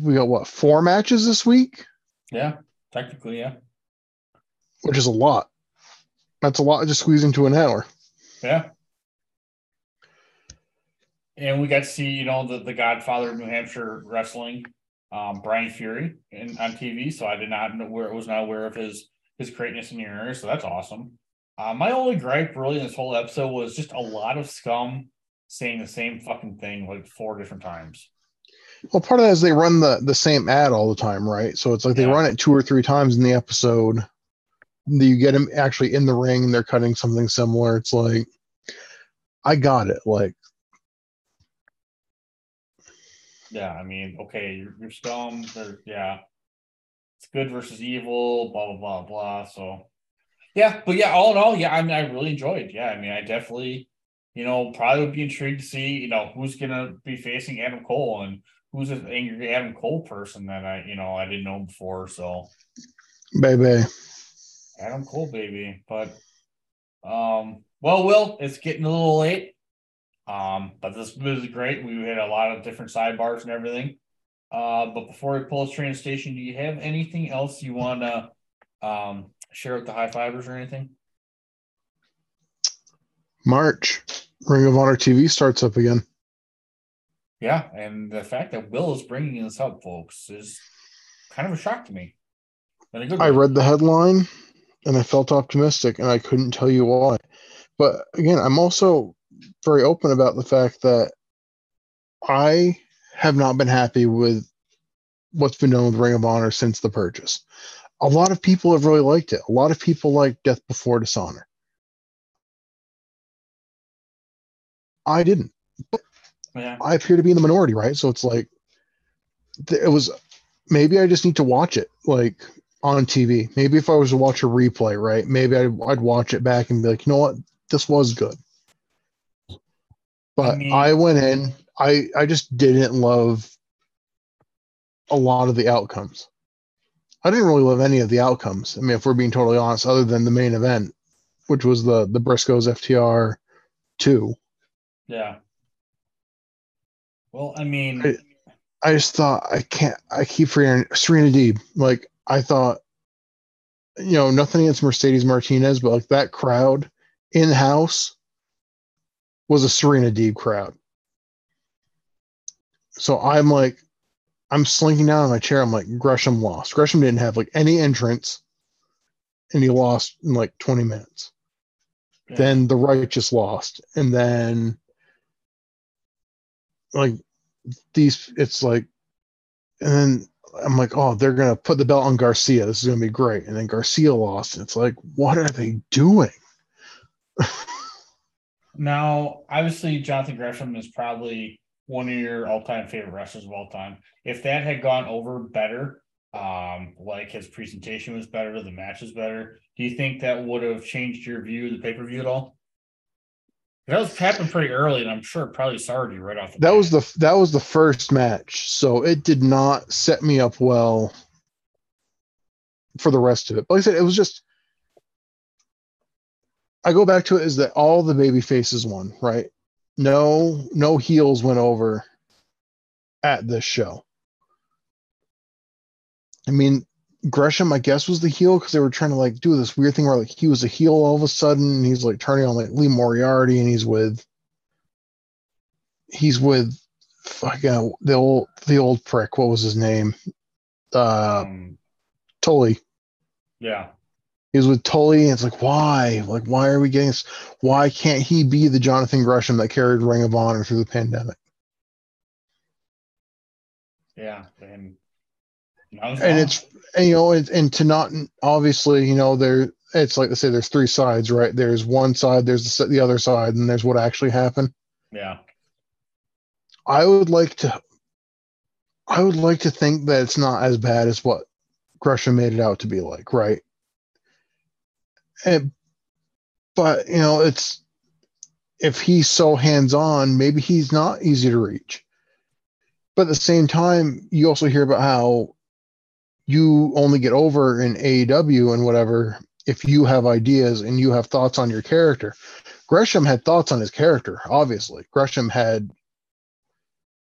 Speaker 4: we got what four matches this week,
Speaker 3: yeah, technically, yeah.
Speaker 4: which is a lot. That's a lot to just squeeze into an hour.
Speaker 3: Yeah. And we got to see, you know, the, the Godfather of New Hampshire wrestling, um, Brian Fury in, on TV. So I did not know where I was not aware of his his greatness in the area. So that's awesome. Uh, my only gripe really in this whole episode was just a lot of scum saying the same fucking thing like four different times.
Speaker 4: Well, part of that is they run the the same ad all the time, right? So it's like they
Speaker 3: Yeah.
Speaker 4: run it two or three times in the episode. You get them actually in the ring and they're cutting something similar. It's like, I got it. Like,
Speaker 3: Yeah, I mean, okay, you're, you're scum. Yeah, it's good versus evil. Blah blah blah blah. So, yeah, but yeah, all in all, yeah, I mean, I really enjoyed. Yeah, I mean, I definitely, you know, probably would be intrigued to see, you know, who's gonna be facing Adam Cole and who's an angry Adam Cole person that I, you know, I didn't know before. So,
Speaker 4: baby.
Speaker 3: Adam Cole, baby. But, um, well, Will, it's getting a little late. Um, but this was great. We had a lot of different sidebars and everything. Uh, but before we pull this train station, do you have anything else you want to um share with the high fivers or anything?
Speaker 4: March, Ring of Honor TV starts up again.
Speaker 3: Yeah, and the fact that Will is bringing this up, folks, is kind of a shock to me. In a good
Speaker 4: I read the headline and I felt optimistic and I couldn't tell you why. But again, I'm also very open about the fact that I have not been happy with what's been done with Ring of Honor since the purchase. A lot of people have really liked it. A lot of people like Death Before Dishonor. I didn't.
Speaker 3: Yeah.
Speaker 4: I appear to be in the minority, right? So it's like it was maybe I just need to watch it like on TV. Maybe if I was to watch a replay, right? Maybe I'd, I'd watch it back and be like, you know what, this was good. But I,
Speaker 3: mean-
Speaker 4: went in, I I just didn't love a lot of the outcomes. I didn't really love any of the outcomes. I mean, if we're being totally honest, other than the main event, which was the the Briscoes FTR two.
Speaker 3: Yeah. Well, I mean,
Speaker 4: I- I just thought I can't. I keep forgetting Serena Deeb. Like I thought, you know, nothing against Mercedes Martinez, but like that crowd in house was a Serena Deeb crowd. So I'm like, I'm slinking down in my chair. I'm like, Gresham lost. Gresham didn't have like any entrance, and he lost in like 20 minutes.
Speaker 3: yeah.
Speaker 4: Then the righteous lost, and then like these, it's like, and then I'm like, oh, they're gonna put the belt on Garcia. This is gonna be great. And then Garcia lost, and it's like, what are they doing?
Speaker 3: Now, obviously, Jonathan Gresham is probably one of your all-time favorite wrestlers of all time. If that had gone over better, um, like his presentation was better, the match was better, do you think that would have changed your view of the pay-per-view at all? That was happened pretty early, and I'm sure it probably started you right off the
Speaker 4: That
Speaker 3: bat.
Speaker 4: was the that was the first match, so it did not set me up well for the rest of it. But like I said, it was just. I go back to it is that all the baby faces won, right? No, no heels went over at this show. I mean, Gresham, I guess, was the heel because they were trying to like do this weird thing where like he was a heel all of a sudden, and he's like turning on like Lee Moriarty, and he's with he's with fucking the old the old prick. What was his name? Uh,
Speaker 3: um,
Speaker 4: Tully.
Speaker 3: yeah,
Speaker 4: He was with Tully, and it's like, why? Like, why are we getting this? Why can't he be the Jonathan Gresham that carried Ring of Honor through the pandemic?
Speaker 3: yeah, and
Speaker 4: And it's and, you know, and, and to not obviously, you know, there it's like they say, there's three sides, right? There's one side, there's the, the other side, and there's what actually happened.
Speaker 3: yeah,
Speaker 4: I would like to, I would like to think that it's not as bad as what Gresham made it out to be like, right? And, but you know, it's if he's so hands on, maybe he's not easy to reach. But at the same time, you also hear about how you only get over in AEW and whatever if you have ideas and you have thoughts on your character. Gresham had thoughts on his character, obviously. Gresham had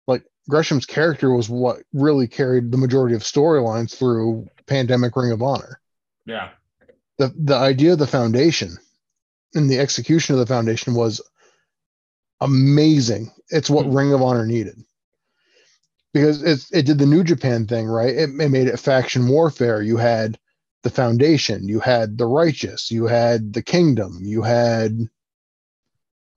Speaker 4: like Gresham's character was what really carried the majority of storylines through Pandemic Ring of Honor.
Speaker 3: yeah,
Speaker 4: The the idea of the foundation and the execution of the foundation was amazing. It's what hmm. Ring of Honor needed. Because it's it did the New Japan thing, right? It, it made it faction warfare. You had the foundation, you had the righteous, you had the kingdom, you had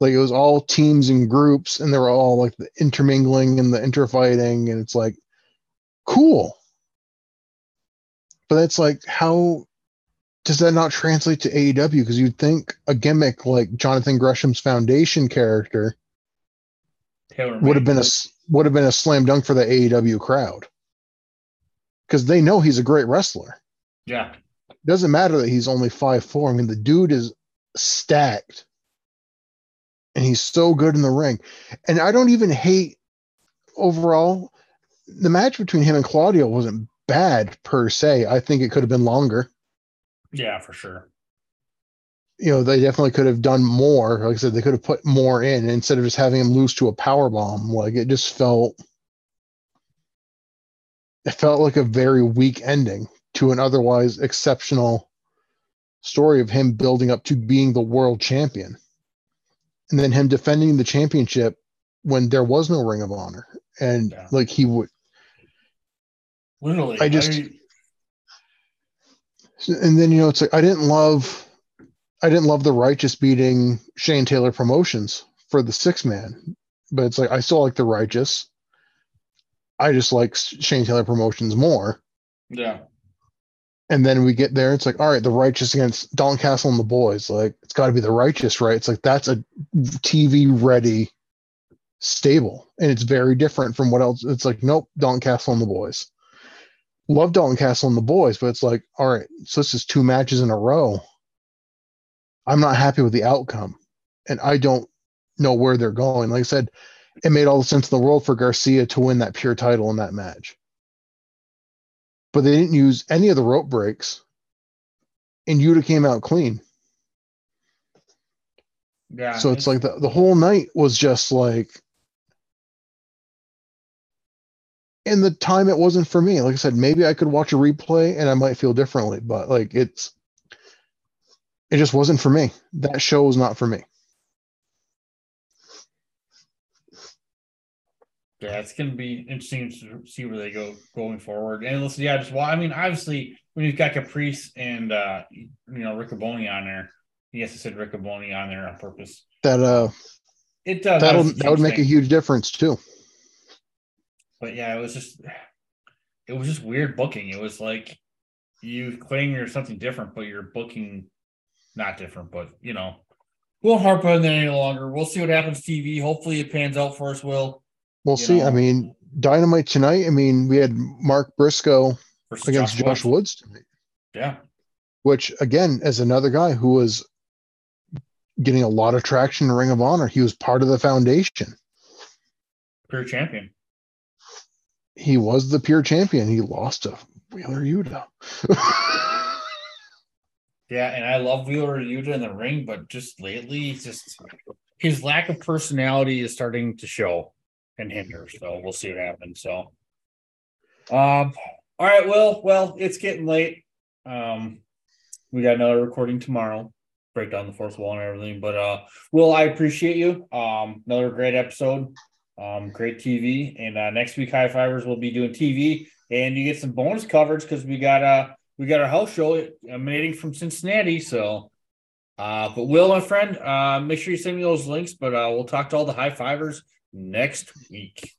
Speaker 4: like it was all teams and groups and they were all like the intermingling and the interfighting and it's like cool but it's like how does that not translate to AEW because you'd think a gimmick like Jonathan Gresham's foundation character
Speaker 3: Taylor
Speaker 4: would have been a would have been a slam dunk for the AEW crowd because they know he's a great wrestler
Speaker 3: yeah,
Speaker 4: doesn't matter that he's only five four. I mean, the dude is stacked, and he's so good in the ring. And I don't even hate overall. The match between him and Claudio wasn't bad per se. I think it could have been longer.
Speaker 3: Yeah, for sure.
Speaker 4: You know, they definitely could have done more. Like I said, they could have put more in instead of just having him lose to a power bomb. Like it just felt. It felt like a very weak ending to an otherwise exceptional story of him building up to being the world champion and then him defending the championship when there was no ring of honor and
Speaker 3: Yeah.
Speaker 4: like he would
Speaker 3: Literally,
Speaker 4: I just- and then you know it's like i didn't love i didn't love the righteous beating shane taylor promotions for the six man but it's like i still like the righteous i just like shane taylor promotions more
Speaker 3: yeah,
Speaker 4: and then we get there it's like all right the righteous against Dalton Castle and the boys like it's got to be the righteous right it's like that's a tv ready stable and it's very different from what else. It's like, nope, Dalton Castle and the boys. Love Dalton Castle and the boys, but it's like, all right, so this is two matches in a row. I'm not happy with the outcome, and I don't know where they're going. Like I said, it made all the sense in the world for Garcia to win that pure title in that match. But they didn't use any of the rope breaks, and Yuta came out clean.
Speaker 3: Yeah.
Speaker 4: so it's like the, the whole night was just like and the time it wasn't for me like i said maybe i could watch a replay and i might feel differently but like it's it just wasn't for me that show was not for me
Speaker 3: Yeah, it's going to be interesting to see where they go going forward. And listen, yeah, just well, I mean, obviously, when you've got Caprice and uh, you know Riccaboni on there, yes, I said Riccaboni on there on purpose.
Speaker 4: that uh
Speaker 3: It does.
Speaker 4: that'll that would make a huge difference too
Speaker 3: But yeah, it was just, it was just weird booking. It was like you claim you're something different, but you're booking not different. But you know, we'll harp on that any longer. We'll see what happens. TV. Hopefully, it pans out for us. Will
Speaker 4: we'll
Speaker 3: You
Speaker 4: see i mean dynamite tonight i mean we had mark briscoe
Speaker 3: versus
Speaker 4: against josh, woods tonight
Speaker 3: Yeah,
Speaker 4: which again as another guy who was getting a lot of traction in ring of honor he was part of the foundation
Speaker 3: pure champion.
Speaker 4: He was the pure champion. He lost to Wheeler Yuta.
Speaker 3: Yeah, and I love Wheeler Yuta in the ring, but just lately, just his lack of personality is starting to show and hinder. So we'll see what happens. So, um, all right, Will. Well, it's getting late. Um, we got another recording tomorrow. Break down the fourth wall and everything. But uh, Will, I appreciate you. Um, another great episode. Um, great TV. And uh, next week, High Fivers will be doing TV, and you get some bonus coverage because we got uh we got our house show emanating from Cincinnati. So, uh, but Will, my friend, uh, make sure you send me those links. But uh, we'll talk to all the high fivers next week.